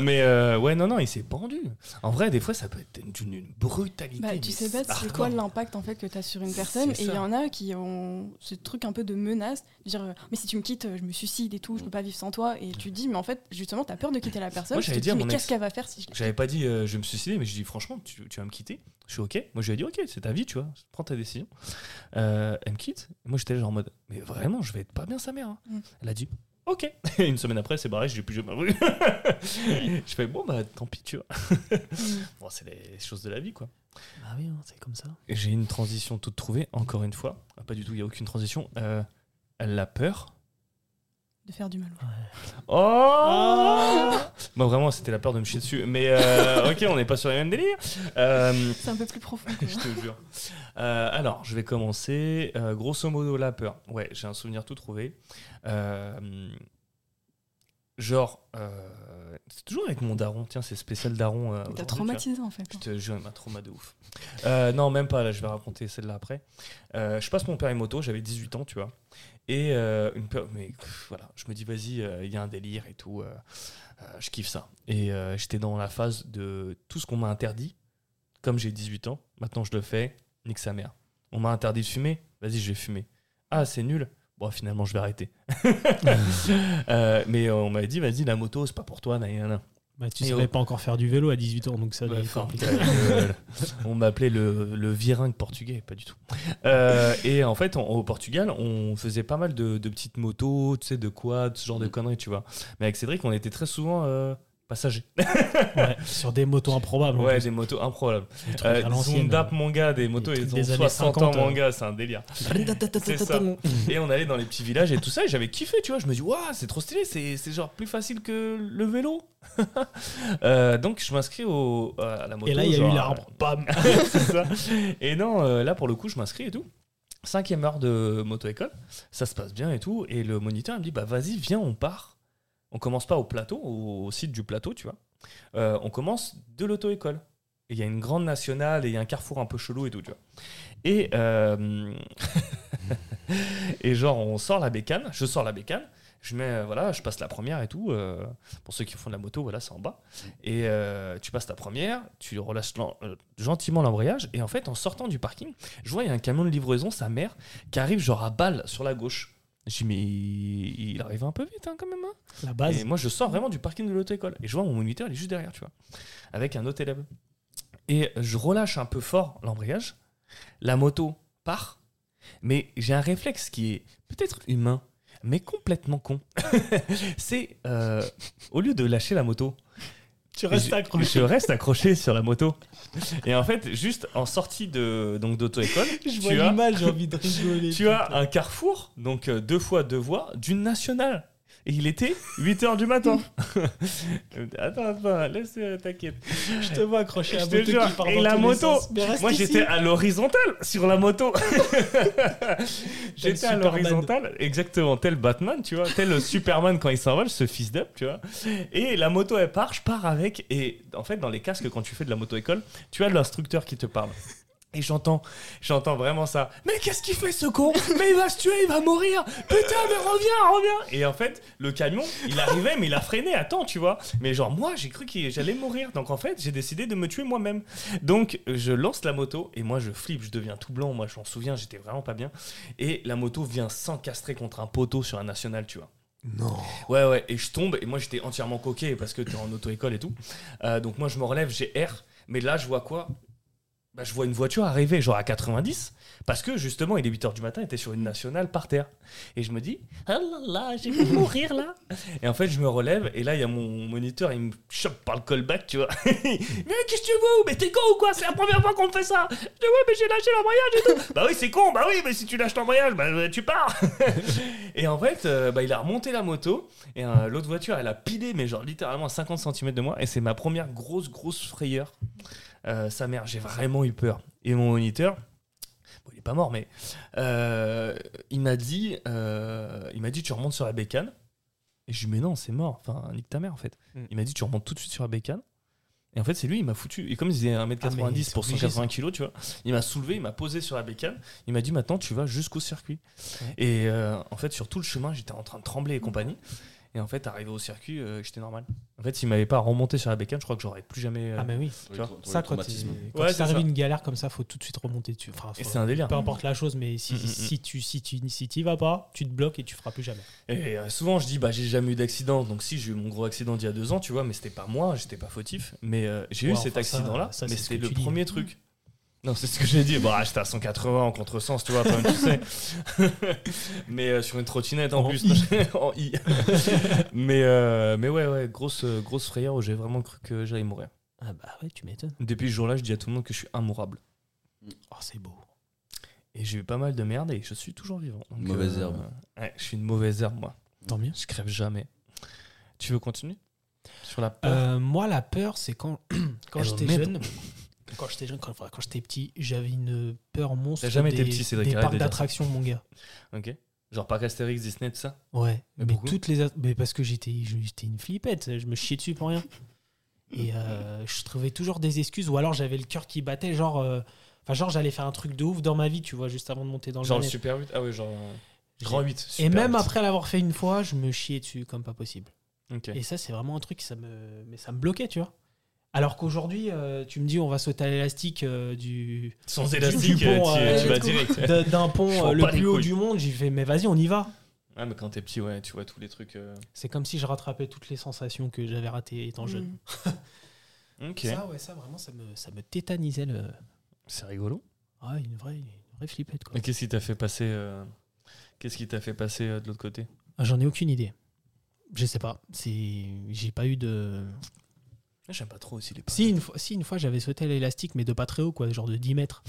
Mais euh, ouais, non, non, il s'est pendu. En vrai, des fois, ça peut être d'une une brutalité. Bah, tu sais pas c'est quoi l'impact en fait que tu as sur une personne? Et il y en a qui ont ce truc un peu de menace de dire euh, mais si tu me quittes euh, je me suicide et tout je peux pas vivre sans toi et tu te dis mais en fait justement tu as peur de quitter la personne Moi, j'allais dire, mais qu'est-ce ex- qu'elle va faire si je J'avais pas dit euh, je vais me suicider, mais je dis franchement, tu, tu vas me quitter Je suis ok. Moi, je lui ai dit ok, c'est ta vie, tu vois, prends ta décision. Euh, elle me quitte. Moi, j'étais genre en mode, mais vraiment, je vais être pas bien sa mère. hein. Mm. Elle a dit ok. Et une semaine après, c'est barré, je l'ai plus jamais revu. je fais bon, bah tant pis, tu vois. bon, c'est les choses de la vie, quoi. Ah oui, hein, c'est comme ça. J'ai une transition toute trouvée, encore une fois. Ah, Pas du tout, il n'y a aucune transition. Euh, elle a peur. De faire du mal Oh Bon, vraiment, c'était la peur de me chier dessus. Mais euh, ok, on n'est pas sur les mêmes délires. Euh, c'est un peu plus profond quoi. je te jure. Euh, alors, je vais commencer. Euh, grosso modo, la peur. Ouais, j'ai un souvenir tout trouvé. Euh, genre, euh, c'est toujours avec mon daron. Tiens, c'est spécial daron. euh, t'as traumatisé en fait Je te jure, il m'a trauma de ouf. Euh, non, même pas, là, je vais raconter celle-là après. Euh, je passe mon permis moto, j'avais 18 ans, tu vois. Et euh, je me dis, vas-y, euh, il y a un délire et tout. euh, je kiffe ça. Et j'étais dans la phase de tout ce qu'on m'a interdit. Comme j'ai 18 ans, maintenant je le fais, nique sa mère. On m'a interdit de fumer, vas-y, je vais fumer. Ah, c'est nul. Bon, finalement, je vais arrêter. Mais on m'avait dit, vas-y, la moto, c'est pas pour toi, nanana. Bah, tu Et savais oh. pas encore faire du vélo à 18 ans, donc ça enfin, compliqué. euh, on m'appelait le, le viringue portugais, pas du tout. Euh, et en fait, on- au Portugal, on faisait pas mal de, de petites motos, tu sais, de quads, ce genre de conneries, tu vois. Mais avec Cédric, on était très souvent euh, passagers. Ouais, sur des motos improbables. Ouais, des motos improbables. Euh. Zondap, mon gars, des motos, ils ont des années 60 ans, 50, mon euh. gars, c'est un délire. Ça. Et on allait dans les petits villages et tout ça, et j'avais kiffé, tu vois. Je me dis, waouh, c'est trop stylé, c'est genre plus facile que le vélo. Euh, donc, je m'inscris au, à la moto. Et là, il y a eu l'arbre. Bam c'est ça. Et non, euh, là pour le coup, je m'inscris et tout. Cinquième heure de moto-école, ça se passe bien et tout. Et le moniteur il me dit Bah vas-y, viens, on part. On commence pas au plateau, au, site du plateau, tu vois. Euh, on commence de l'auto-école. Il y a une grande nationale et il y a un carrefour un peu chelou et tout, tu vois. Et, euh, et genre, on sort la bécane, je sors la bécane, je mets, euh, voilà, je passe la première et tout. pour ceux qui font de la moto, voilà, c'est en bas. Et tu passes ta première, tu relâches gentiment l'embrayage, et en fait, en sortant du parking, je vois un camion de livraison, sa mère, qui arrive genre à balle sur la gauche. Je dis, mais il il arrive un peu vite hein, quand même. hein. La base. Et moi, je sors vraiment du parking de l'auto-école. Et je vois mon moniteur, il est juste derrière, tu vois, avec un autre élève. Et je relâche un peu fort l'embrayage. La moto part. Mais j'ai un réflexe qui est peut-être humain, mais complètement con. C'est euh, au lieu de lâcher la moto, tu restes je, accroché. je reste accroché sur la moto. Et en fait, juste en sortie de donc d'auto-école, Je tu vois as- l'image, j'ai envie de rigoler. tu as un carrefour, donc euh, deux fois deux voies, d'une nationale. Et il était 8h du matin. attends, attends, laisse, euh, t'inquiète. Je te vois accroché à la moto jure, qui part et dans la moto, Moi, j'étais à l'horizontale sur la moto. j'étais à l'horizontale, exactement, tel Batman, tu vois, tel Superman quand il s'envole, ce fils d'up, tu vois. Et la moto, elle part, je pars avec. Et en fait, dans les casques, quand tu fais de la moto-école, tu as l'instructeur qui te parle. Et j'entends, j'entends vraiment ça. Mais qu'est-ce qu'il fait ce con? Mais il va se tuer, il va mourir. Putain, mais reviens, reviens. Et en fait, le camion, il arrivait, mais il a freiné. Attends, tu vois. Mais genre moi, j'ai cru que j'allais mourir. Donc en fait, j'ai décidé de me tuer moi-même. Donc je lance la moto et moi je flippe, je deviens tout blanc. Moi, je m'en souviens, j'étais vraiment pas bien. Et la moto vient s'encastrer contre un poteau sur un national, tu vois. Non. Ouais, ouais, et je tombe, et moi j'étais entièrement coqué parce que t'es en auto-école et tout. Euh, donc moi je me relève, j'ai R, mais là je vois quoi? Bah, Je vois une voiture arriver, genre à 90, parce que justement il est 8h du matin, il était sur une nationale par terre. Et je me dis, ah là là, j'ai fait mourir là. Et en fait je me relève, et là il y a mon moniteur, il me chope par le callback, tu vois. mais qu'est-ce que tu veux? Mais t'es con ou quoi? C'est la première fois qu'on me fait ça. Je dis, ouais, mais j'ai lâché l'embrayage et tout. bah oui, c'est con, bah oui, mais si tu lâches l'embrayage, bah tu pars. Et en fait, euh, bah, il a remonté la moto et euh, l'autre voiture, elle a pilé, mais genre littéralement à 50 cm de moi. Et c'est ma première grosse, grosse frayeur. Euh, sa mère, j'ai vraiment eu peur. Et mon moniteur, bon, il est pas mort, mais euh, il m'a dit, euh, il m'a dit, tu remontes sur la bécane. Et je lui ai dit, mais non, c'est mort. Enfin, nique ta mère en fait. Mm. Il m'a dit, tu remontes tout de suite sur la bécane. Et en fait, c'est lui, il m'a foutu. Et comme il faisait 1m90 Ah, pour obligé, 180 kg, tu vois, il m'a soulevé, il m'a posé sur la bécane. Il m'a dit, maintenant, tu vas jusqu'au circuit. Ouais. Et en fait, sur tout le chemin, j'étais en train de trembler et compagnie. Et en fait, arrivé au circuit, j'étais normal. En fait, s'il m'avait pas remonté sur la bécane, je crois que j'aurais plus jamais. euh, Ah, mais oui. Tu vois, Ça, quand, quand Ouais, ça. une galère comme ça, faut tout de suite remonter dessus. Enfin, Et c'est un délire. peu importe la chose, mais si, Mm, mm, mm. si tu si tu si tu si t'y vas pas, tu te bloques et tu feras plus jamais. Et euh, souvent, je dis, bah, j'ai jamais eu d'accident. Donc, si, j'ai eu mon gros accident d'il y a deux ans, tu vois, mais c'était pas moi, j'étais pas fautif. Mais euh, j'ai eu Ouais, cet enfin, accident-là, mais c'était le premier truc. Non, c'est ce que j'ai dit. Bah, j'étais à 180 en contresens, tu vois, toi tu sais. mais euh, sur une trottinette en, En plus. en I. mais, euh, mais ouais, ouais, grosse, euh, grosse frayeur où j'ai vraiment cru que j'allais mourir. Ah bah ouais, tu m'étonnes. Depuis ce jour-là, je dis à tout le monde que je suis immourable. Oh, c'est beau. Et j'ai eu pas mal de merde et je suis toujours vivant. Donc, Mauvaise herbe. Ouais, je suis une mauvaise herbe, moi. Tant mieux. Je crève jamais. Tu veux continuer? Sur la peur Euh, moi, la peur, c'est quand, quand j'étais jeune. Quand j'étais jeune, quand, enfin, quand j'étais petit, j'avais une peur monstre. T'as jamais des, été petit, Cédric, Des parcs d'attractions, mon gars. Ok. Genre parc Astérix, Disney, tout ça Ouais. Mais toutes les. Mais parce que j'étais j'étais une flippette. Je me chiais dessus pour rien. Et euh, je trouvais toujours des excuses. Ou alors j'avais le cœur qui battait. Genre. euh, Enfin, genre, j'allais faire un truc de ouf dans ma vie, tu vois, juste avant de monter dans le Genre le. Super 8 Ah ouais, genre. Grand 8. Et même 8. après l'avoir fait une fois, je me chiais dessus comme pas possible. Ok. Et ça, c'est vraiment un truc, ça me, mais ça me bloquait, tu vois. Alors qu'aujourd'hui, euh, tu me dis, on va sauter à l'élastique euh, du Sans du élastique, pont, euh, tu, euh, tu vas direct. d'un- pont euh, le plus haut couilles. du monde. J'ai fait, mais vas-y, on y va. Ouais, mais quand t'es petit, ouais, tu vois tous les trucs. euh, C'est comme si je rattrapais toutes les sensations que j'avais ratées étant jeune. Mm. Ok. Ça, ouais, ça vraiment, ça me, ça me tétanisait le. C'est rigolo. Ah, une vraie, une vraie flippette quoi. Et qu'est-ce qui t'a fait passer euh, Qu'est-ce qui t'a fait passer euh, de l'autre côté? Ah, J'en ai aucune idée. Je sais pas. C'est, j'ai pas eu de. J'aime pas trop aussi les Si une fois, si une fois j'avais sauté à l'élastique, mais de pas très haut, quoi, genre de 10 mètres.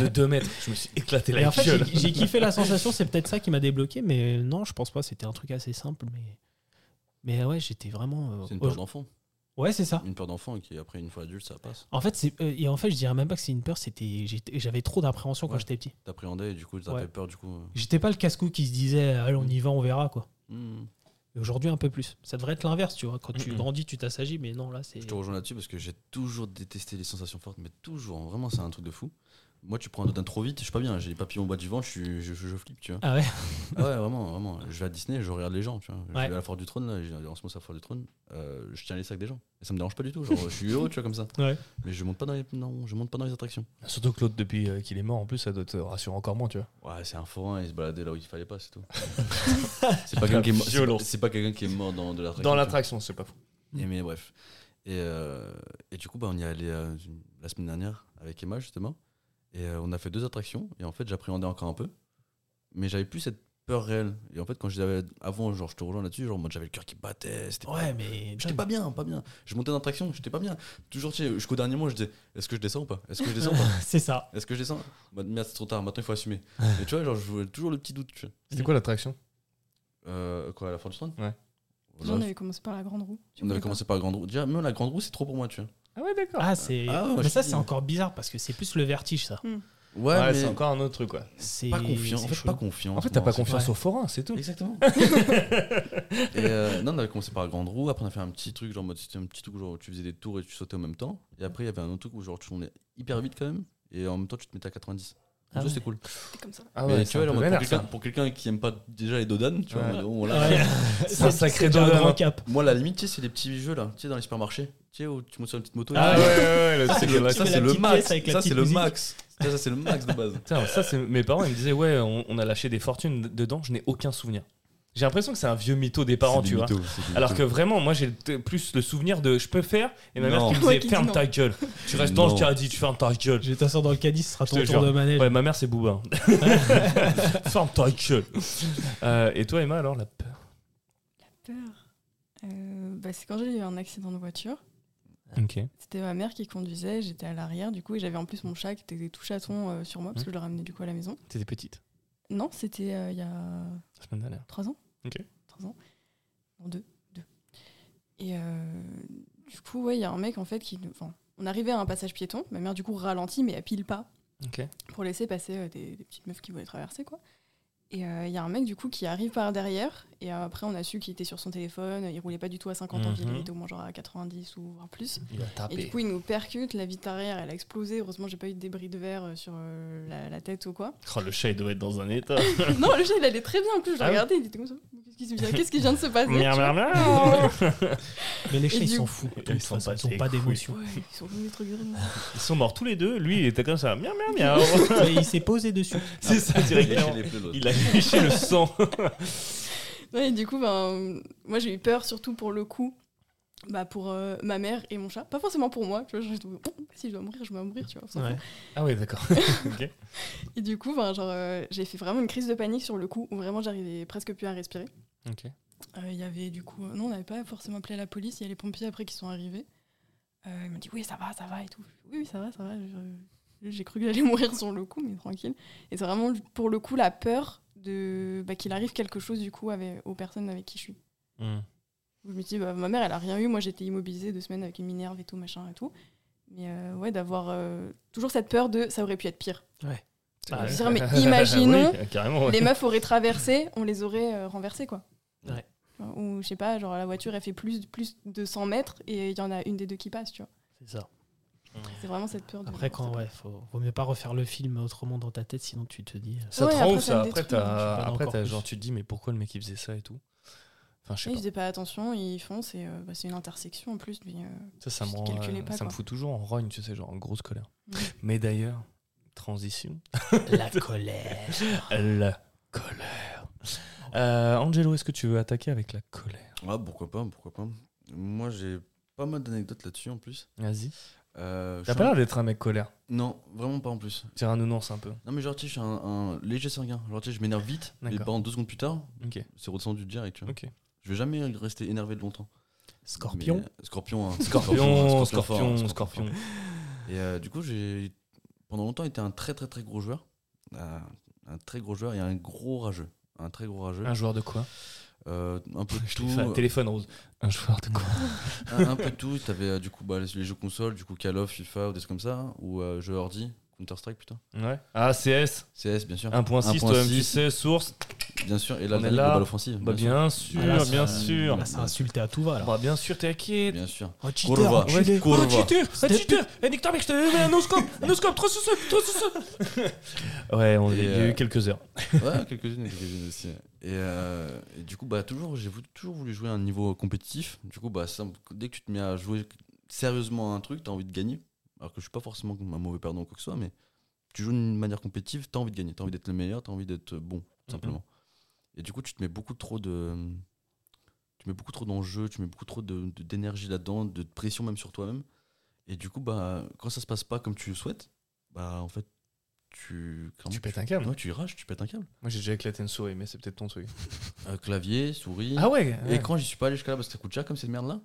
de 2 mètres. Je me suis éclaté la en fait, gueule. j'ai kiffé la sensation, c'est peut-être ça qui m'a débloqué, mais non, je pense pas, c'était un truc assez simple, mais. Mais ouais, j'étais vraiment. euh, C'est une peur d'enfant. Ouais, c'est ça. Une peur d'enfant qui, après, une fois adulte, ça passe. En fait, c'est euh, et en fait, je dirais même pas que c'est une peur, c'était j'avais trop d'appréhension quand Ouais. j'étais petit. T'appréhendais et du coup, Ouais. fait peur, du coup. euh. J'étais pas le casse-cou qui se disait allez, on y va, on verra quoi. Hmm. Aujourd'hui un peu plus. Ça devrait être l'inverse, tu vois. Quand tu grandis, tu t'assagis, mais non là c'est. Je te rejoins là-dessus parce que j'ai toujours détesté les sensations fortes, mais toujours, vraiment, c'est un truc de fou. Moi, tu prends un dodin trop vite, je suis pas bien, j'ai les papillons au bas du ventre, je, suis- je, je- je flippe, tu vois. Ah ouais. Ah ouais, vraiment, vraiment. Je vais à Disney, je regarde les gens, tu vois. Je Ouais. vais à la Foire du Trône, là, j'ai- en ce moment, c'est la Foire du Trône, euh, je tiens les sacs des gens. Et ça me dérange pas du tout, genre, je suis heureux, tu vois, comme ça. Ouais. Mais je monte pas dans les, non, je monte pas dans les attractions. Surtout que l'autre, depuis euh, qu'il est mort, en plus, ça doit te rassurer encore moins, tu vois. Ouais, c'est un forain, il se baladait là où il fallait pas, c'est tout. c'est pas quelqu'un qui est mort, c'est pas- Violence. c'est pas quelqu'un qui est mort dans de l'attraction. Dans l'attraction, c'est pas fou. Et mais bref. Et, euh, et du coup, bah, on y est allé euh, la semaine dernière avec Emma, justement. Et euh, on a fait deux attractions. Et en fait, j'appréhendais encore un peu. Mais j'avais plus cette peur réelle. Et en fait, quand je disais avant, genre, je te rejoins là-dessus, genre, moi, j'avais le cœur qui battait. C'était Ouais, mais. J'étais pas bien, pas bien. Je montais dans l'attraction, j'étais pas bien. Toujours, tu sais, jusqu'au dernier mois, je disais, est-ce que je descends ou pas? Est-ce que je descends ou pas? C'est ça. Est-ce que je descends? Bah, Merde, c'est trop tard, maintenant il faut assumer. Et tu vois, genre, je voulais toujours le petit doute. Tu vois. C'était quoi l'attraction? Euh, quoi, à la fin du Ouais. Déjà, on avait commencé par la grande roue. On avait commencé par la grande roue. Déjà, même la grande roue, c'est trop pour moi, tu vois. Ah ouais, d'accord. Ah, c'est. Ah ouais, mais ça, c'est encore bizarre parce que c'est plus le vertige, ça. Ouais, Ouais, mais c'est encore un autre truc, quoi. C'est pas confiant. En c'est fait, chaud. pas confiance. En fait, t'as pas c'est- confiance Ouais. au forain, c'est tout. Exactement. et euh, non, on avait commencé par la grande roue. Après, on a fait un petit truc, genre, en mode, c'était un petit truc où genre, tu faisais des tours et tu sautais en même temps. Et après, il y avait un autre truc où genre, tu tournais hyper vite quand même. Et en même temps, tu te mettais à 90. Ah ouais. c'était cool. Comme ça. Ah mais ouais, tu vois, c'est pour quelqu'un qui aime pas déjà les dodanes, tu vois, Ouais. oh, Ouais. C'est un sacré grand hein. cap. Moi, la limite, tu sais, c'est les petits jeux là, tu sais, dans les supermarchés. Tu sais, où tu montes sur une petite moto. Ah ouais, ouais, ouais, Ça, c'est le, ça, c'est la max. la Ça, c'est le max. Ça, ça, c'est le max de base. Tiens, ça, c'est mes parents, ils me disaient, ouais, on, on a lâché des fortunes dedans, je n'ai aucun souvenir. J'ai l'impression que c'est un vieux mytho des parents, C'est tu des vois. mythos, c'est des Alors que mythos. vraiment, moi, j'ai t- plus le souvenir de je peux faire, et ma mère Non. qui me Ouais, disait, qui dit ferme non. ta gueule. Tu restes dans Non. le caddie, tu fermes ta gueule. Je vais t'asseoir dans le caddie, ce sera Je ton te tour jure. de manège. Ouais, ma mère, c'est Boubin. ferme ta gueule. Euh, et toi, Emma, alors, la peur? Peur. Euh, bah, c'est quand j'ai eu un accident de voiture. C'était ma mère qui conduisait, j'étais à l'arrière du coup, et j'avais en plus mon chat qui était tout chaton euh, sur moi parce que je le ramenais du coup à la maison. T'étais petite, Non, c'était euh, il y a la semaine dernière. trois ans. Ok. Trois ans. Non, deux. deux. Et euh, du coup, ouais, il y a un mec en fait qui. Enfin, on arrivait à un passage piéton, ma mère du coup ralentit, mais à pile pas pour laisser passer des, des petites meufs qui voulaient traverser quoi. Et il y a un mec du coup qui arrive par derrière Et euh, après, on a su qu'il était sur son téléphone, il roulait pas du tout à 50 en ville, Mhm. il était au moins genre à 90 ou voire plus. Il a Et tapé. du coup, il nous percute, la vitre arrière, elle a explosé. Heureusement, j'ai pas eu de débris de verre euh, sur euh, la, la tête ou quoi. Oh, le chat, il doit être dans un état. non, le chat, il allait très bien en plus. Je l'ai Ah ouais regardé, il était comme ça. Qu'est-ce qui, vient- de se passer? Mais les chats, Et ils s'en foutent. Ils sont pas couilles. d'émotion. Ouais, ils sont. Ils morts tous les deux. Lui, il était comme ça. Miam, miam, miam. Mais il s'est posé dessus. C'est ça, Lécher directement. Il a léché le sang. Ouais, et du coup, ben, moi, j'ai eu peur surtout pour le coup. Bah pour euh, ma mère et mon chat, pas forcément pour moi, tu vois, je- oh, si je dois mourir, je vais mourir, tu vois. Ouais. Ah ouais, d'accord. Et du coup, ben, genre, euh, j'ai fait vraiment une crise de panique sur le coup, où vraiment j'arrivais presque plus à respirer. Ok. Euh, Il y avait du coup, non, on n'avait pas forcément appelé la police, il y a les pompiers après qui sont arrivés. Euh, il m'a dit oui, ça va, ça va et tout. Oui, oui, ça va, ça va. J'ai cru que j'allais mourir sur le coup, mais tranquille. Et c'est vraiment pour le coup la peur de bah, qu'il arrive quelque chose du coup avec, aux personnes avec qui je suis. Hmm. Je me dis, bah, ma mère, elle a rien eu. Moi, j'étais immobilisée deux semaines avec une minerve et tout, machin et tout. Mais euh, ouais, d'avoir euh, toujours cette peur de ça aurait pu être pire. Ah, Ouais. dire, mais imaginons, Oui, carrément. ouais. Les meufs auraient traversé, on les aurait euh, renversées, quoi. Ouais. Ou je sais pas, genre la voiture, elle fait plus, plus de 100 mètres et il y en a une des deux qui passe, tu vois. C'est ça. C'est vraiment cette peur. De Après, quand, ouais, faut, vaut mieux pas refaire le film autrement dans ta tête, sinon tu te dis. euh, Ça Ouais, te après, rend ouf, ça Après, plus. genre, tu te dis, mais pourquoi le mec il faisait ça et tout? Enfin, je sais Ils pas. faisaient pas attention, ils foncent et euh, bah, c'est une intersection en plus. Mais, euh, Ça, ça me, je rend, calculais euh, pas, ça me quoi. fout toujours en rogne, tu sais, genre en grosse colère. Mm. Mais d'ailleurs, transition. La colère. La colère. Euh, Angelo, est-ce que tu veux attaquer avec la colère? Ah, pourquoi pas, pourquoi pas. Moi, j'ai pas mal d'anecdotes là-dessus en plus. Vas-y. Euh, T'as pas l'air d'être un mec colère. Non, vraiment pas en plus. Tire un nounours un peu. Non, mais genre, tu sais, je suis un, un léger sanguin. Genre, tu sais, je m'énerve vite, mais D'accord. pendant deux secondes plus tard, Ok. c'est redescendu direct, tu vois. Ok. Je vais jamais rester énervé de longtemps. Scorpion. Mais, euh, scorpion, hein. Scorpion, scorpion, hein, scorpion. fort. Et euh, du coup, j'ai pendant longtemps été un très très très gros joueur. Euh, un très gros joueur et un gros rageux. Un très gros rageux. Un joueur de quoi? Euh, un peu de Je tout. fait à téléphone rose. Un joueur de quoi un, un peu de tout. T'avais euh, du coup bah, les, les jeux consoles, du coup Call of, FIFA ou des trucs comme ça. Ou euh, jeux ordi, Counter-Strike putain. Ouais. Ah, CS. CS, bien sûr. 1.6, toi-même tu 1.6, sais, source. Bien sûr. Et là, On est la là. Offensive. Bah, bien sûr, Ah, là, bien ça- sûr. Là, c'est insulté à tout va. Là. Bah, bien sûr, t'inquiète. Bien sûr. Oh, Kurva. enculé. Kurva. Oh, cheater Un cheater Eh, nique ta mère, je t'ai donné un noscope Un noscope, trop sous trop sous Ouais, on, Et, il y a euh, eu quelques heures. Ouais, quelques-unes, quelques-unes aussi. Et, euh, et du coup, bah, toujours, j'ai voulu- toujours voulu jouer à un niveau compétitif. Du coup, bah, ça, dès que tu te mets à jouer sérieusement à un truc, t'as envie de gagner. Alors que je suis pas forcément un mauvais perdant ou quoi que ce soit, mais tu joues d'une manière compétitive, t'as envie de gagner, t'as envie d'être le meilleur, t'as envie d'être bon, tout simplement. Et du coup, tu te mets beaucoup trop de. Tu mets beaucoup trop d'enjeux, tu mets beaucoup trop de- de- d'énergie là-dedans, de pression même sur toi-même. Et du coup, bah, quand ça se passe pas comme tu le souhaites, bah, en fait, tu. Tu pètes un câble. Ouais, tu rages, tu pètes un câble. Moi j'ai déjà éclaté une souris, mais c'est peut-être ton truc. Euh, clavier, souris. Ah ouais, ouais. Écran, j'y suis pas allé jusqu'à là parce que ça coûte cher comme cette merde là.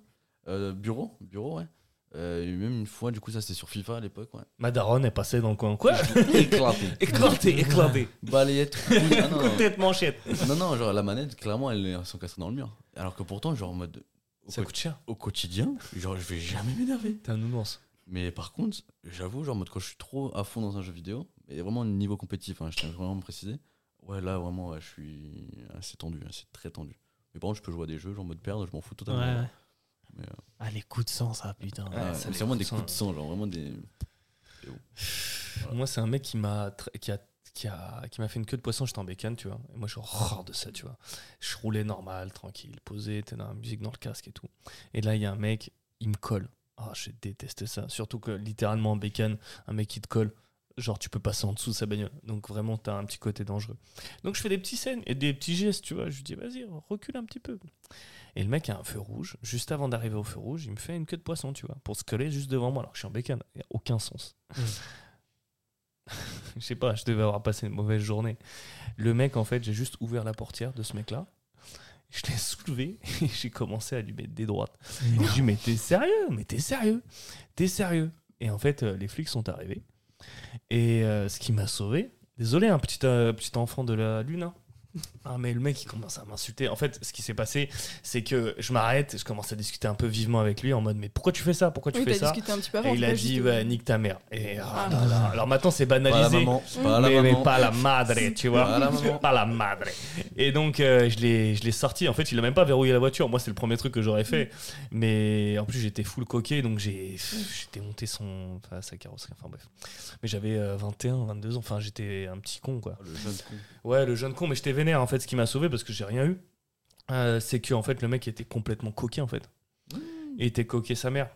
Euh, bureau, bureau, ouais. Euh, même une fois, du coup, ça c'était sur FIFA à l'époque, ouais. Ma daronne est passée dans le coin. Quoi Éclaté. Éclaté, éclaté. Balayette. Ah, non. Tête manchette. non, non, genre la manette, clairement, elle est s'encastrée dans le mur. Alors que pourtant, genre en mode. Au, Ça co- coûte cher. au quotidien, genre je vais jamais m'énerver. T'es un nounours. Mais par contre, j'avoue, genre en mode quand je suis trop à fond dans un jeu vidéo, et vraiment niveau compétitif, hein, je tiens vraiment à me préciser, ouais, là vraiment, ouais, je suis assez tendu, assez très tendu. Mais par contre, je peux jouer à des jeux, genre en mode perdre, je m'en fous Ouais, totalement. ouais. Mais, euh, Ah, les coups de sang, ça, putain. Ouais, Ah, ça, c'est vraiment des coups de coups de sang, genre vraiment des. Moi, c'est un mec qui m'a tr- qui a qui a qui m'a fait une queue de poisson. J'étais en bécane, tu vois. Et moi, je suis horreur de ça, tu vois. Je roulais normal, tranquille, posé, t'es dans la musique dans le casque et tout. Et là, il y a un mec, il me colle. Ah, je déteste ça. Surtout que littéralement en bécane, un mec qui te colle. Genre, tu peux passer en dessous de sa bagnole. Donc, vraiment, t'as un petit côté dangereux. Donc, je fais des petits scènes et des petits gestes, tu vois. Je lui dis, vas-y, recule un petit peu. Et le mec a un feu rouge. Juste avant d'arriver au feu rouge, il me fait une queue de poisson, tu vois, pour se coller juste devant moi. Alors, que je suis en bécane. Il n'y a aucun sens. je sais pas, je devais avoir passé une mauvaise journée. Le mec, en fait, j'ai juste ouvert la portière de ce mec-là. Je l'ai soulevé et j'ai commencé à lui mettre des droites. Et je lui ai dit, mais t'es sérieux Mais t'es sérieux T'es sérieux Et en fait, euh, les flics sont arrivés. Et euh, ce qui m'a sauvé, désolé, un petit, euh, petit enfant de la lune, hein. Ah mais le mec il commence à m'insulter. En fait, ce qui s'est passé, c'est que je m'arrête, je commence à discuter un peu vivement avec lui en mode mais pourquoi tu fais ça? Pourquoi tu Oui, fais ça? discuté un petit peu avant. Et il a dit ouais, nique ta mère. Et oh Ah. là là. alors maintenant c'est Pas la banalisé. maman. Pas la mais, pas la madre, tu vois. Pas la maman. Pas la madre. Et donc, euh, je l'ai je l'ai sorti. En fait, il a même pas verrouillé la voiture. Moi, c'est le premier truc que j'aurais fait. Mais en plus, j'étais full coquet. Donc, j'ai j'étais monté son, enfin, sa carrosserie. Enfin, bref. Mais j'avais euh, 21, 22 ans. Enfin, j'étais un petit con, quoi. Le jeune con. Ouais, le jeune con. Mais j'étais vénère, en fait. Ce qui m'a sauvé parce que j'ai rien eu. euh, c'est que, en fait, le mec était complètement coquet, en fait. Il était coquet sa mère.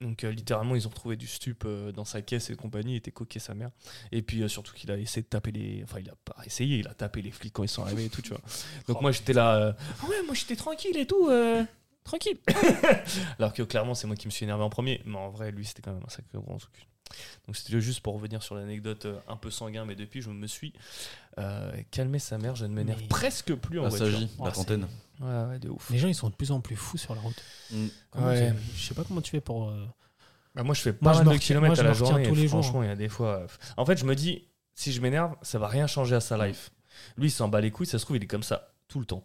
Donc, euh, littéralement, ils ont retrouvé du stup euh, dans sa caisse et compagnie. Il était coquet sa mère. Et puis, euh, surtout qu'il a essayé de taper les. Enfin, il a pas essayé, il a tapé les flics quand ils sont arrivés et tout, tu vois. Donc, moi, j'étais là. Ah ouais, moi, j'étais tranquille et tout. Tranquille. Alors que clairement, c'est moi qui me suis énervé en premier. Mais en vrai, lui, c'était quand même un sacré gros truc. Donc, c'était juste pour revenir sur l'anecdote euh, un peu sanguin. Mais depuis, je me suis euh, calmé sa mère. Je ne m'énerve Mais- presque plus en La voiture. Oh, la trentaine. Ouais, ouais, de ouf. Les gens, ils sont de plus en plus fous sur la route. Mm. Comment Ouais. Je sais pas comment tu fais pour. euh, Bah, moi, je fais pas mal de kilomètres à la journée. tous et les jours, franchement, il y a des fois. euh, En fait, je me dis, si je m'énerve, ça va rien changer à sa life. Lui, il s'en bat les couilles. Ça se trouve, il est comme ça tout le temps.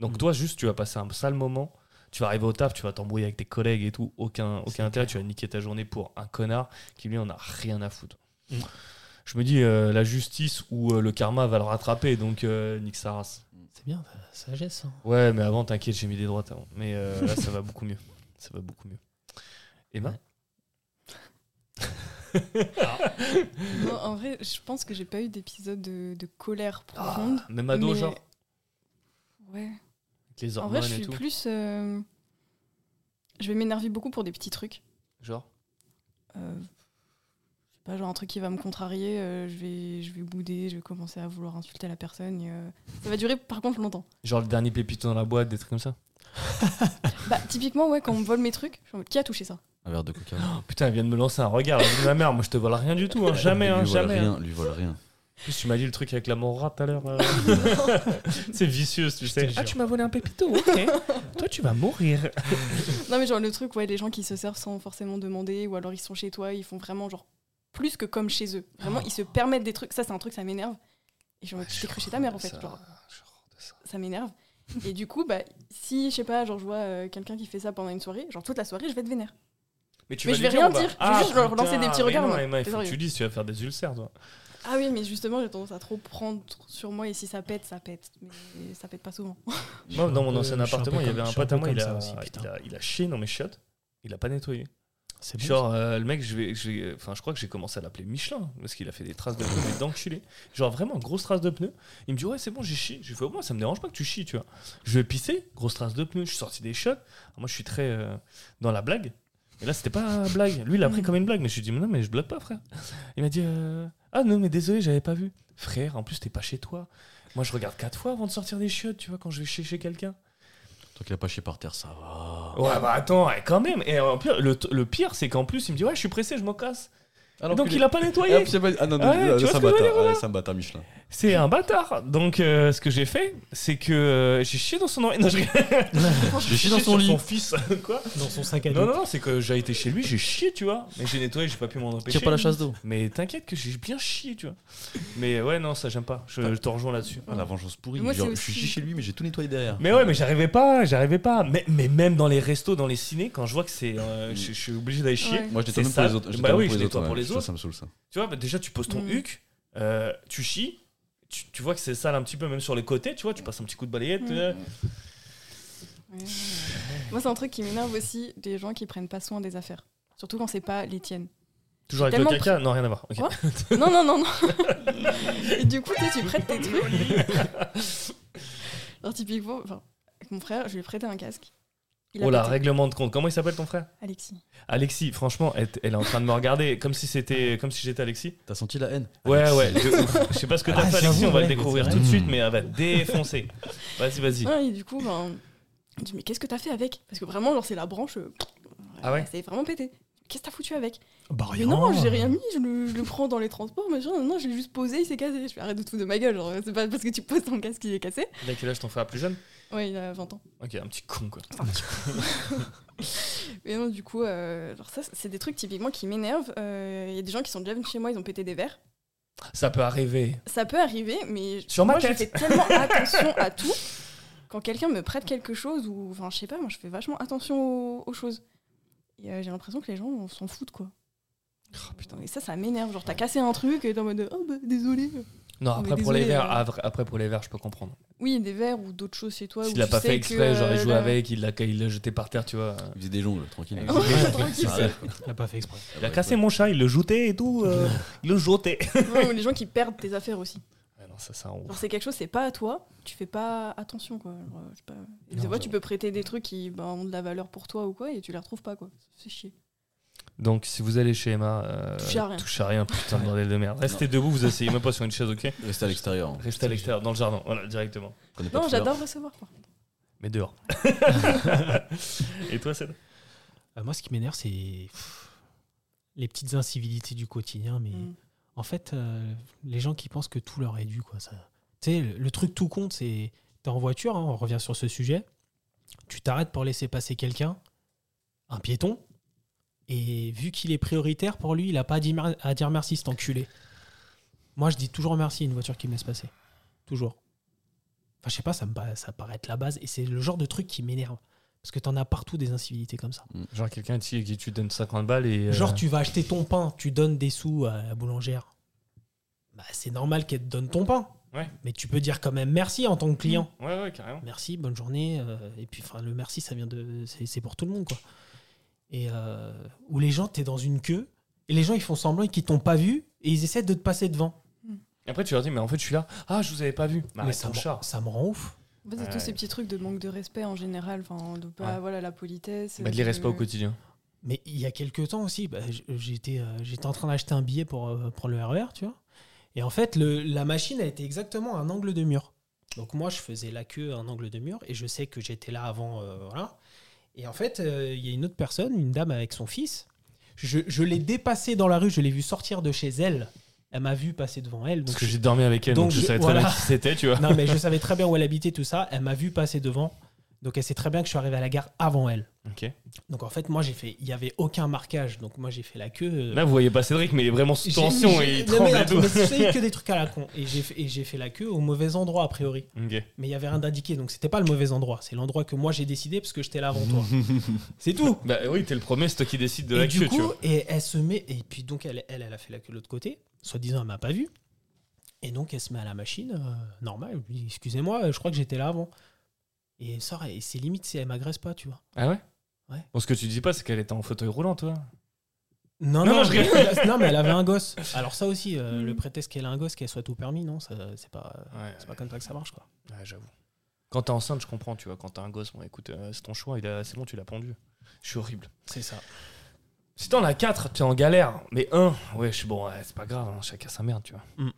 Donc, Mm. toi, juste, tu vas passer un sale moment. Tu vas arriver au taf, tu vas t'embrouiller avec tes collègues et tout. Aucun, aucun intérêt. clair. Tu vas niquer ta journée pour un connard qui, lui, en a rien à foutre. Mm. Je me dis, euh, la justice ou euh, le karma va le rattraper. Donc, euh, nique sa race. C'est bien, sagesse. hein. Ouais, mais avant, t'inquiète, j'ai mis des droites avant. Mais euh, là, ça va beaucoup mieux. Ça va beaucoup mieux. Emma Ouais. Non, en vrai, je pense que j'ai pas eu d'épisode de, de colère profonde. Même ado, mais- genre? Ouais. En vrai, je et suis tout. plus. euh, Je vais m'énerver beaucoup pour des petits trucs. Genre Euh, je sais pas, genre un truc qui va me contrarier, euh, je, vais, je vais bouder, je vais commencer à vouloir insulter la personne. et, euh, Ça va durer par contre longtemps. Genre le dernier pépito dans la boîte, des trucs comme ça. Bah, typiquement, ouais, quand on me vole mes trucs, je suis en mode, qui a touché ça? Un verre de coca. Oh, putain, elle vient de me lancer un regard. Elle dit, ma mère, moi je te vole rien du tout. hein. Jamais, hein, lui vole jamais. hein. rien, lui vole rien. Tu m'as dit le truc avec la morra tout à l'heure. euh. C'est vicieux, tu sais. te Ah, tu m'as volé un pépito, ok. Toi, tu vas mourir. Non, mais genre le truc, ouais, les gens qui se servent sans forcément demander, ou alors ils sont chez toi, ils font vraiment genre plus que comme chez eux. Vraiment, ils se permettent des trucs. Ça, c'est un truc, ça m'énerve. Et dis, tu t'es cru chez ta mère en fait. Genre, ça m'énerve. Et du coup, bah, si, je sais pas, genre je vois euh, quelqu'un qui fait ça pendant une soirée, genre toute la soirée, je vais être vénère. Mais tu Mais vas je lui vais rien ou pas dire. Je vais juste leur lancer des petits regards, Non, moi. Emma, il faut que tu dises, tu vas faire des ulcères, toi. Ah oui, mais justement, j'ai tendance à trop prendre sur moi et si ça pète, ça pète. Mais ça pète pas souvent. Moi, dans mon ancien appartement, il y avait un pote à moi, il a, aussi, il, a, il a chié dans mes chiottes. Il a pas nettoyé. Bon. Genre, euh, le mec, je vais, je vais- enfin, je crois que j'ai commencé à l'appeler Michelin parce qu'il a fait des traces de pneus, d'enculé. Genre vraiment grosse trace de pneus. Il me dit ouais c'est bon j'ai chié. Je lui fais au moins ça me dérange pas que tu chies tu vois. Je vais pisser, grosse trace de pneus. Je suis sorti des shots. Alors, moi je suis très euh, dans la blague. Et là c'était pas une blague. Lui il a pris comme une blague, mais je lui ai dit mais non mais je blague pas frère. Il m'a dit euh, ah non mais désolé j'avais pas vu. Frère en plus t'es pas chez toi. Moi je regarde quatre fois avant de sortir des chiottes tu vois quand je vais chez chez quelqu'un. Tant qu'il a pas chié par terre, ça va. Ouais bah attends ouais, quand même. Et en pire, le, le pire c'est qu'en plus il me dit ouais je suis pressé je m'en casse. Alors Donc il a pas nettoyé. Ah, c'est pas- ah non, non, Ouais, non, vois c'est ce un bâtard. voilà. ouais, C'est un bâtard Michelin. C'est un bâtard. Donc, euh, ce que j'ai fait, c'est que euh, j'ai chié dans son oreille. Non, J'ai chié dans son lit. son fils. Quoi Dans son sac à Non, dos. non, non, c'est que j'ai été chez lui, j'ai chié, tu vois. Mais j'ai nettoyé, j'ai pas pu m'en empêcher. Tire pas la chasse d'eau. Mais t'inquiète que j'ai bien chié, tu vois. Mais ouais, non, ça j'aime pas. Je, je te rejoins là-dessus. Ah, la vengeance pourrie. Moi, Genre, Je suis chié chez lui, mais j'ai tout nettoyé derrière. Mais ouais, mais j'arrivais pas, j'arrivais pas. Mais, mais même dans les restos, dans les ciné, quand je vois que c'est. euh, je, suis obligé d'aller chier. Ouais. Moi, je nettoie même pour les autres. Bah oui, je les nettoie autres, pour ouais. Les Ça, autres. Ça me saoule ça. Tu vois, bah, déjà, tu poses ton Mm. huc, euh, tu chies. Tu, tu vois que c'est sale un petit peu, même sur les côtés, tu vois, tu passes un petit coup de balayette. Mm. euh, Ouais. Moi, c'est un truc qui m'énerve aussi, des gens qui prennent pas soin des affaires. Surtout quand c'est pas les tiennes. Toujours avec le caca Non, rien à voir. Non, non, non, non. Et du coup, tu sais, tu prêtes tes trucs. Alors, typiquement, enfin, avec mon frère, je lui ai prêté un casque. Il Oh là, pété. règlement de compte. Comment il s'appelle ton frère? Alexis. Alexis, franchement, elle, elle est en train de me regarder comme si c'était comme si j'étais Alexis. T'as senti la haine? Ouais, ouais. Je sais pas ce que t'as Ah, fait, Alexis, on va le découvrir tout de suite, mais elle va te défoncer. Vas-y, vas-y. Ah, et du coup, ben, dit, mais qu'est-ce que t'as fait avec? Parce que vraiment, genre, c'est la branche. euh, Ah ouais? C'est vraiment pété. Qu'est-ce que t'as foutu avec? Bah Mais non, j'ai rien mis, je le, je le prends dans les transports, machin. Non, je l'ai juste posé, il s'est cassé. Je fais arrête de te foutre de ma gueule, genre, c'est pas parce que tu poses ton casque qu'il est cassé. A quel âge ton frère plus jeune? Ouais, il a 20 ans. Ok, un petit con quoi. Mais non, du coup, euh, genre ça, c'est des trucs typiquement qui m'énervent. Euh, Il y a des gens qui sont déjà venus chez moi, ils ont pété des verres. Ça peut arriver. Ça peut arriver, mais Sur ma moi, tête. je fais tellement attention à tout. Quand quelqu'un me prête quelque chose, ou enfin, je sais pas, moi, je fais vachement attention aux, aux choses. Et euh, j'ai l'impression que les gens s'en foutent, quoi. Oh, putain. Et ça, ça m'énerve. Genre, t'as cassé un truc et t'es en mode oh bah désolé. Non, Mais après pour les verres, euh. après, pour les verres, je peux comprendre. Oui, des verres ou d'autres choses chez toi. S'il l'a pas fait exprès, j'aurais euh, joué avec, il l'a il l'a jeté par terre, tu vois. Il faisait des jongles, tranquille. Ouais, Ouais, tranquille. Ça arrive, quoi. Il l'a pas fait exprès. Il a cassé mon chat, il le joutait et tout. euh, il le. Ouais, ou les gens qui perdent tes affaires aussi. Non, ça, ça, c'est quelque chose, c'est pas à toi, tu fais pas attention, quoi. Genre, je sais pas. Et des Non, fois, je- tu peux prêter des trucs qui bah, ont de la valeur pour toi ou quoi, et tu les retrouves pas, quoi. C'est chier. Donc, si vous allez chez Emma, euh, Touchez à rien. touchez à rien, putain de bordel de merde. Restez debout, vous asseyez même pas sur une chaise, ok Restez à l'extérieur. hein. Restez à l'extérieur, dans le jardin, voilà, directement. Pas Non, de fleurs. j'adore recevoir, par contre. Mais dehors. et toi, Céd Euh, moi, ce qui m'énerve, c'est pff, les petites incivilités du quotidien. Mais Mm. en fait, euh, les gens qui pensent que tout leur est dû, quoi. Ça... Tu sais, le, le truc tout compte, c'est t'es en voiture, hein, on revient sur ce sujet. Tu t'arrêtes pour laisser passer quelqu'un, un piéton, et vu qu'il est prioritaire pour lui, il a pas à dire, à dire merci, cet enculé. Moi, je dis toujours merci à une voiture qui me laisse passer. Toujours. Enfin, je sais pas, ça me paraît, ça paraît être la base. Et c'est le genre de truc qui m'énerve. Parce que t'en as partout des incivilités comme ça. Genre quelqu'un ici qui tu donnes 50 balles et. euh, Genre, tu vas acheter ton pain, tu donnes des sous à la boulangère. Bah, c'est normal qu'elle te donne ton pain. Ouais. Mais tu peux dire quand même merci en tant que client. Ouais, ouais, carrément. Merci, bonne journée. euh, et puis, enfin, le merci, ça vient de. C'est pour tout le monde, quoi. Et euh, où les gens, t'es dans une queue, et les gens, ils font semblant qu'ils t'ont pas vu, et ils essaient de te passer devant. Après, tu leur dis, mais en fait, je suis là. Ah, je vous avais pas vu. Bah, Mais ça chat. ça me rend ouf. En fait, c'est Ouais. tous ces petits trucs de manque de respect en général, enfin, de pas, Ouais. voilà, la politesse. Bah, de l'irrespect au quotidien. Mais il y a quelques temps aussi, bah, j'étais euh, j'étais en train d'acheter un billet pour, euh, pour le RER, tu vois. Et en fait, le, la machine, elle était exactement à un angle de mur. Donc moi, je faisais la queue à un angle de mur et je sais que j'étais là avant. euh, voilà. Et en fait, euh, il y a une autre personne, une dame avec son fils. Je, je l'ai dépassée dans la rue, je l'ai vue sortir de chez elle. Elle m'a vu passer devant elle. Parce que j'ai dormi avec elle, donc, donc je je- savais très voilà. bien qui c'était, tu vois. Non, mais je savais très bien où elle habitait, tout ça. Elle m'a vu passer devant. Donc elle sait très bien que je suis arrivé à la gare avant elle. Ok. Donc en fait, moi, j'ai fait. Il n'y avait aucun marquage. Donc moi, j'ai fait la queue. euh, Là, vous voyez pas Cédric, mais il est vraiment sous tension et il non, tremble mais c'est que des trucs à la con. Et j'ai fait, la queue au mauvais endroit, a priori. Mais il y avait rien d'indiqué. Donc c'était pas le mauvais endroit. C'est l'endroit que moi, j'ai décidé parce que j'étais là avant toi. c'est tout. Bah oui, t'es le premier, c'est toi qui décide de la du queue, tu coup, vois. et elle se met. Et puis donc, elle, elle, elle a fait la queue de l'autre côté. Soi-disant, elle m'a pas vu. Et donc, elle se met à la machine. euh, normal. Excusez-moi, je crois que j'étais là avant. Et elle sort. Et c'est limite si elle m'agresse pas, tu vois. Ah ouais? Ouais. Bon, ce que tu dis pas, c'est qu'elle était en fauteuil roulant, toi. Non, Non, non, je mais, non, mais elle avait un gosse. Alors ça aussi, euh, le prétexte qu'elle a un gosse, qu'elle soit tout permis, non, c'est pas, Ouais, c'est pas comme ça que ça marche, quoi. ouais, j'avoue. Quand t'es enceinte, je comprends, tu vois. Quand t'as un gosse, bon, écoute, euh, c'est ton choix, a- c'est bon, tu l'as pendu. Je suis horrible. C'est ça. Si t'en as 4, t'es en galère. Mais un, ouais, je suis bon, ouais, c'est pas grave, hein, chacun sa merde, tu vois. Mm.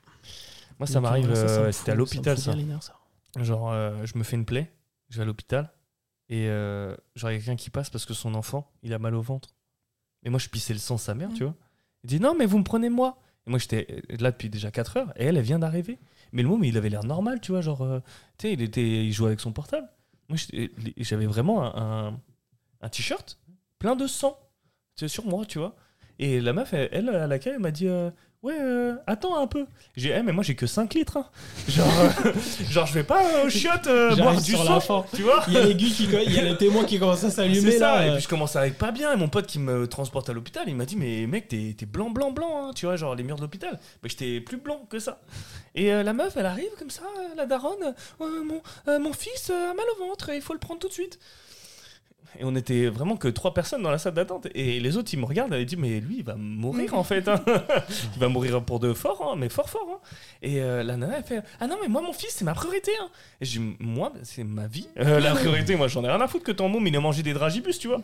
Moi, ça m'arrive, euh, c'était à l'hôpital, ça. ça. Genre, je me fais une plaie, je vais à l'hôpital, et euh, genre, il y a quelqu'un qui passe parce que son enfant, il a mal au ventre. Et moi, je pissais le sang de sa mère, tu vois. Il dit non, mais vous me prenez moi. Et moi, j'étais là depuis déjà 4 heures, et elle, elle vient d'arriver. Mais le mot, mais il avait l'air normal, tu vois. Genre, euh, tu sais, il, était, il jouait avec son portable. Moi, j'étais- j'avais vraiment un, un, un t-shirt plein de sang sur moi, tu vois. Et la meuf, elle, elle, à laquelle elle m'a dit euh, Ouais, euh, attends un peu. J'ai Eh, mais moi, j'ai que 5 litres. hein. Genre, euh, genre, je vais pas au chiottes euh, J'arrive boire du sur sang, tu vois. Il y a l'aiguille qui, il y a le témoin qui commence à s'allumer C'est ça, là. et euh. puis je commence à aller pas bien. Et mon pote qui me transporte à l'hôpital, il m'a dit Mais mec, t'es t'es blanc, blanc, blanc, hein, tu vois, genre les murs de l'hôpital. Mais j'étais plus blanc que ça. Et euh, la meuf, elle arrive comme ça, euh, la daronne Euh, mon, euh, mon fils euh, a mal au ventre, il faut le prendre tout de suite. Et on était vraiment que trois personnes dans la salle d'attente. Et les autres, ils me regardent, et ils disent Mais lui, il va mourir en fait. hein. il va mourir pour de fort, hein, mais fort, fort. hein. Et euh, la nana, elle fait Ah non, mais moi, mon fils, c'est ma priorité. Et je dis Moi, c'est ma vie. Euh, la priorité, moi, j'en ai rien à foutre que ton môme, il a mangé des dragibus, tu vois.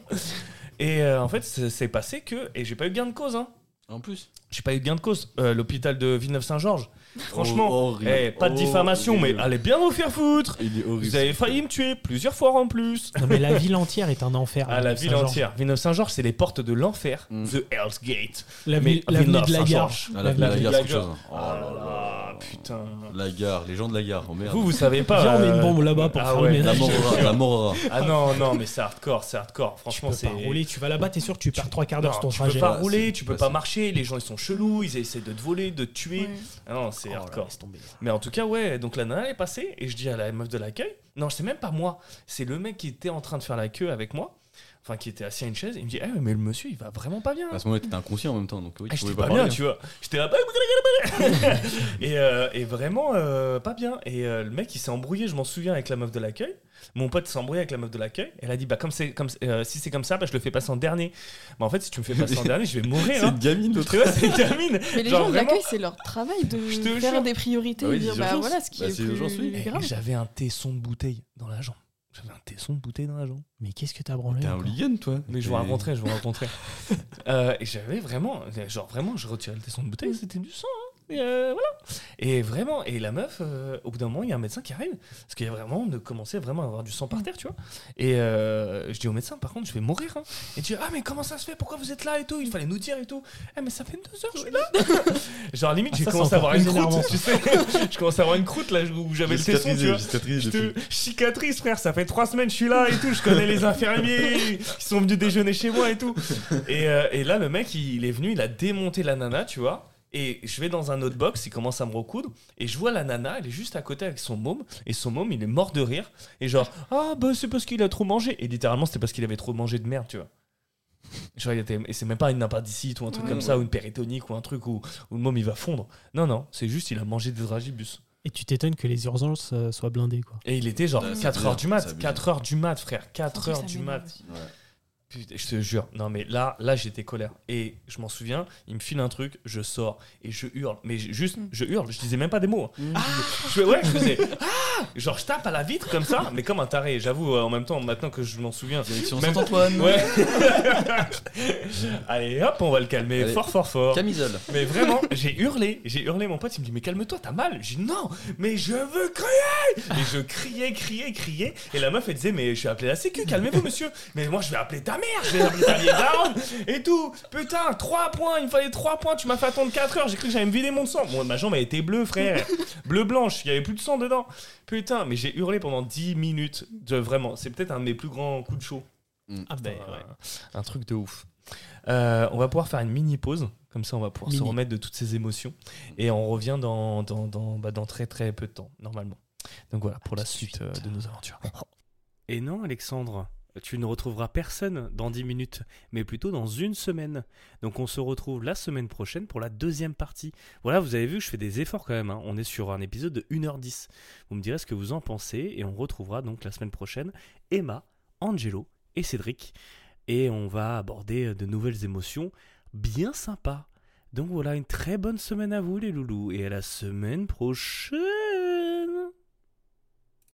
Et euh, en fait, c'est passé que. Et j'ai pas eu gain de cause, hein. En plus. J'ai pas eu gain de cause. L'hôpital de Villeneuve-Saint-Georges, franchement, Oh, eh, pas de diffamation, mais allez bien vous faire foutre. Il est horrible. Vous avez failli me tuer plusieurs fois en plus. Non, mais la ville entière est un enfer. Ah, la euh, ville Saint-Georges. entière. Villeneuve-Saint-Georges, c'est les portes de l'enfer. Mm. The Hell's Gate. La Mais ville- L'avenue de la gare. Ah, la, la, de gare, la c'est chose. Oh là là, putain. La gare, les gens de la gare, oh merde. Vous, vous savez pas. Viens, on met euh, une bombe là-bas pour ah faire ouais. le La ménage. morora, la morora. Ah non, non, mais c'est hardcore, c'est hardcore. Tu Franchement, peux c'est. pas rouler, tu vas là-bas, t'es sûr que tu perds trois quarts d'heure sur ton tu trajet. peux pas rouler, tu peux pas marcher, les gens ils sont chelous, ils essaient de te voler, de te tuer. Ah non, c'est Oh hardcore. tomber. Mais en tout cas, ouais, donc la nana est passée et je dis à la meuf de l'accueil, non, c'est même pas moi, c'est le mec qui était en train de faire la queue avec moi, enfin qui était assis à une chaise, il me dit, eh, mais le monsieur il va vraiment pas bien. À ce moment-là, t'étais inconscient en même temps, donc oui, Ah, tu j'étais pouvais pas, pas bien, parler. tu vois. J'étais là. et, euh, et vraiment euh, pas bien. Et euh, le mec, il s'est embrouillé, je m'en souviens, avec la meuf de l'accueil. Mon pote s'est embrouillé avec la meuf de l'accueil. Elle a dit bah comme c'est comme euh, si c'est comme ça, bah, je le fais passer en dernier. Bah en fait, si tu me fais passer en dernier, je vais mourir. C'est Hein. une gamine, l'autre. C'est une gamine. Mais les Genre gens de vraiment- l'accueil, c'est leur travail de faire jure. des priorités Bah oui, et dire bah voilà ce qui Bah, est grave. J'avais un tesson de bouteille dans la jambe. J'avais un tesson de bouteille dans la jambe. Mais qu'est-ce que t'as branlé T'es un hooligan, toi. Mais je vous raconterai, je vous raconterai. Euh, et j'avais vraiment, genre vraiment, je retirais le tesson de bouteille, c'était du sang. hein. Et euh, voilà. Et vraiment, et la meuf, euh, au bout d'un moment, il y a un médecin qui arrive, parce qu'il y a vraiment de commencer vraiment à avoir du sang par terre, tu vois. Et euh, je dis au médecin, par contre, je vais mourir. Hein. Et tu dis, ah mais comment ça se fait? Pourquoi vous êtes là et tout? Il fallait nous dire et tout. Eh mais ça fait deux heures, je suis là. genre limite, Ah, j'ai commencé à avoir une croûte, tu sais. je commence à avoir une croûte là où j'avais le tesson, tu vois. te cicatrice, frère. Ça fait trois semaines je suis là et tout. Je connais les infirmiers qui sont venus déjeuner chez moi et tout. Et, euh, et là, le mec, il, il est venu, il a démonté la nana, tu vois. Et je vais dans un autre box, il commence à me recoudre. Et je vois la nana, elle est juste à côté avec son môme. Et son môme, il est mort de rire. Et genre, ah bah c'est parce qu'il a trop mangé. Et littéralement, c'était parce qu'il avait trop mangé de merde, tu vois. Genre, il était, et c'est même pas une appendicite ou un truc Ouais. comme ça, ou une péritonique ou un truc où, où le môme il va fondre. Non, non, c'est juste il a mangé des dragibus. Et tu t'étonnes que les urgences euh, soient blindées, quoi. Et il était genre Ouais, c'est 4 bizarre, heures du mat, c'est bizarre. 4 heures du mat, frère, 4 Surtout, heures ça du m'énerve mat. Putain, je te jure, non mais là, là j'étais colère. Et je m'en souviens, il me file un truc, je sors et je hurle. Mais juste, Mm. je hurle, je disais même pas des mots. Ah. Je, ouais, je faisais Ah Genre je tape à la vitre comme ça, mais comme un taré. J'avoue, euh, en même temps, maintenant que je m'en souviens. Direction Même- Saint-Antoine. Ouais. Allez hop, on va le calmer Allez. fort, fort, fort. Camisole. Mais vraiment, j'ai hurlé, j'ai hurlé. Mon pote, il me dit Mais calme-toi, t'as mal. J'ai dit Non, mais je veux crier Et je criais, criais, criais. Et la meuf, elle disait Mais je vais appeler la sécu, calmez-vous, monsieur. Mais moi, je vais appeler ta mère, je vais appeler ta vieille daronne et tout. Putain, 3 points, il me fallait 3 points. Tu m'as fait attendre 4 heures, j'ai cru que j'allais me vider mon sang. Bon, ma jambe, elle était bleue, frère. Bleu-blanche, il y avait plus de sang dedans. Putain, mais j'ai hurlé pendant 10 minutes. De, vraiment, c'est peut-être un de mes plus grands coups de chaud. Ah ben, Un- ouais. Un truc de ouf. Euh, on va pouvoir faire une mini pause, comme ça on va pouvoir se remettre de toutes ces émotions. Et on revient dans, dans, dans, bah, dans très très peu de temps, normalement. Donc voilà, pour la suite. euh, de nos aventures. Et non, Alexandre, tu ne retrouveras personne dans 10 minutes, mais plutôt dans une semaine. Donc on se retrouve la semaine prochaine pour la deuxième partie. Voilà, vous avez vu, je fais des efforts quand même. hein. On est sur un épisode de 1h10. Vous me direz ce que vous en pensez, et on retrouvera donc la semaine prochaine Emma, Angelo et Cédric. Et on va aborder de nouvelles émotions bien sympas. Donc voilà, une très bonne semaine à vous les loulous, et à la semaine prochaine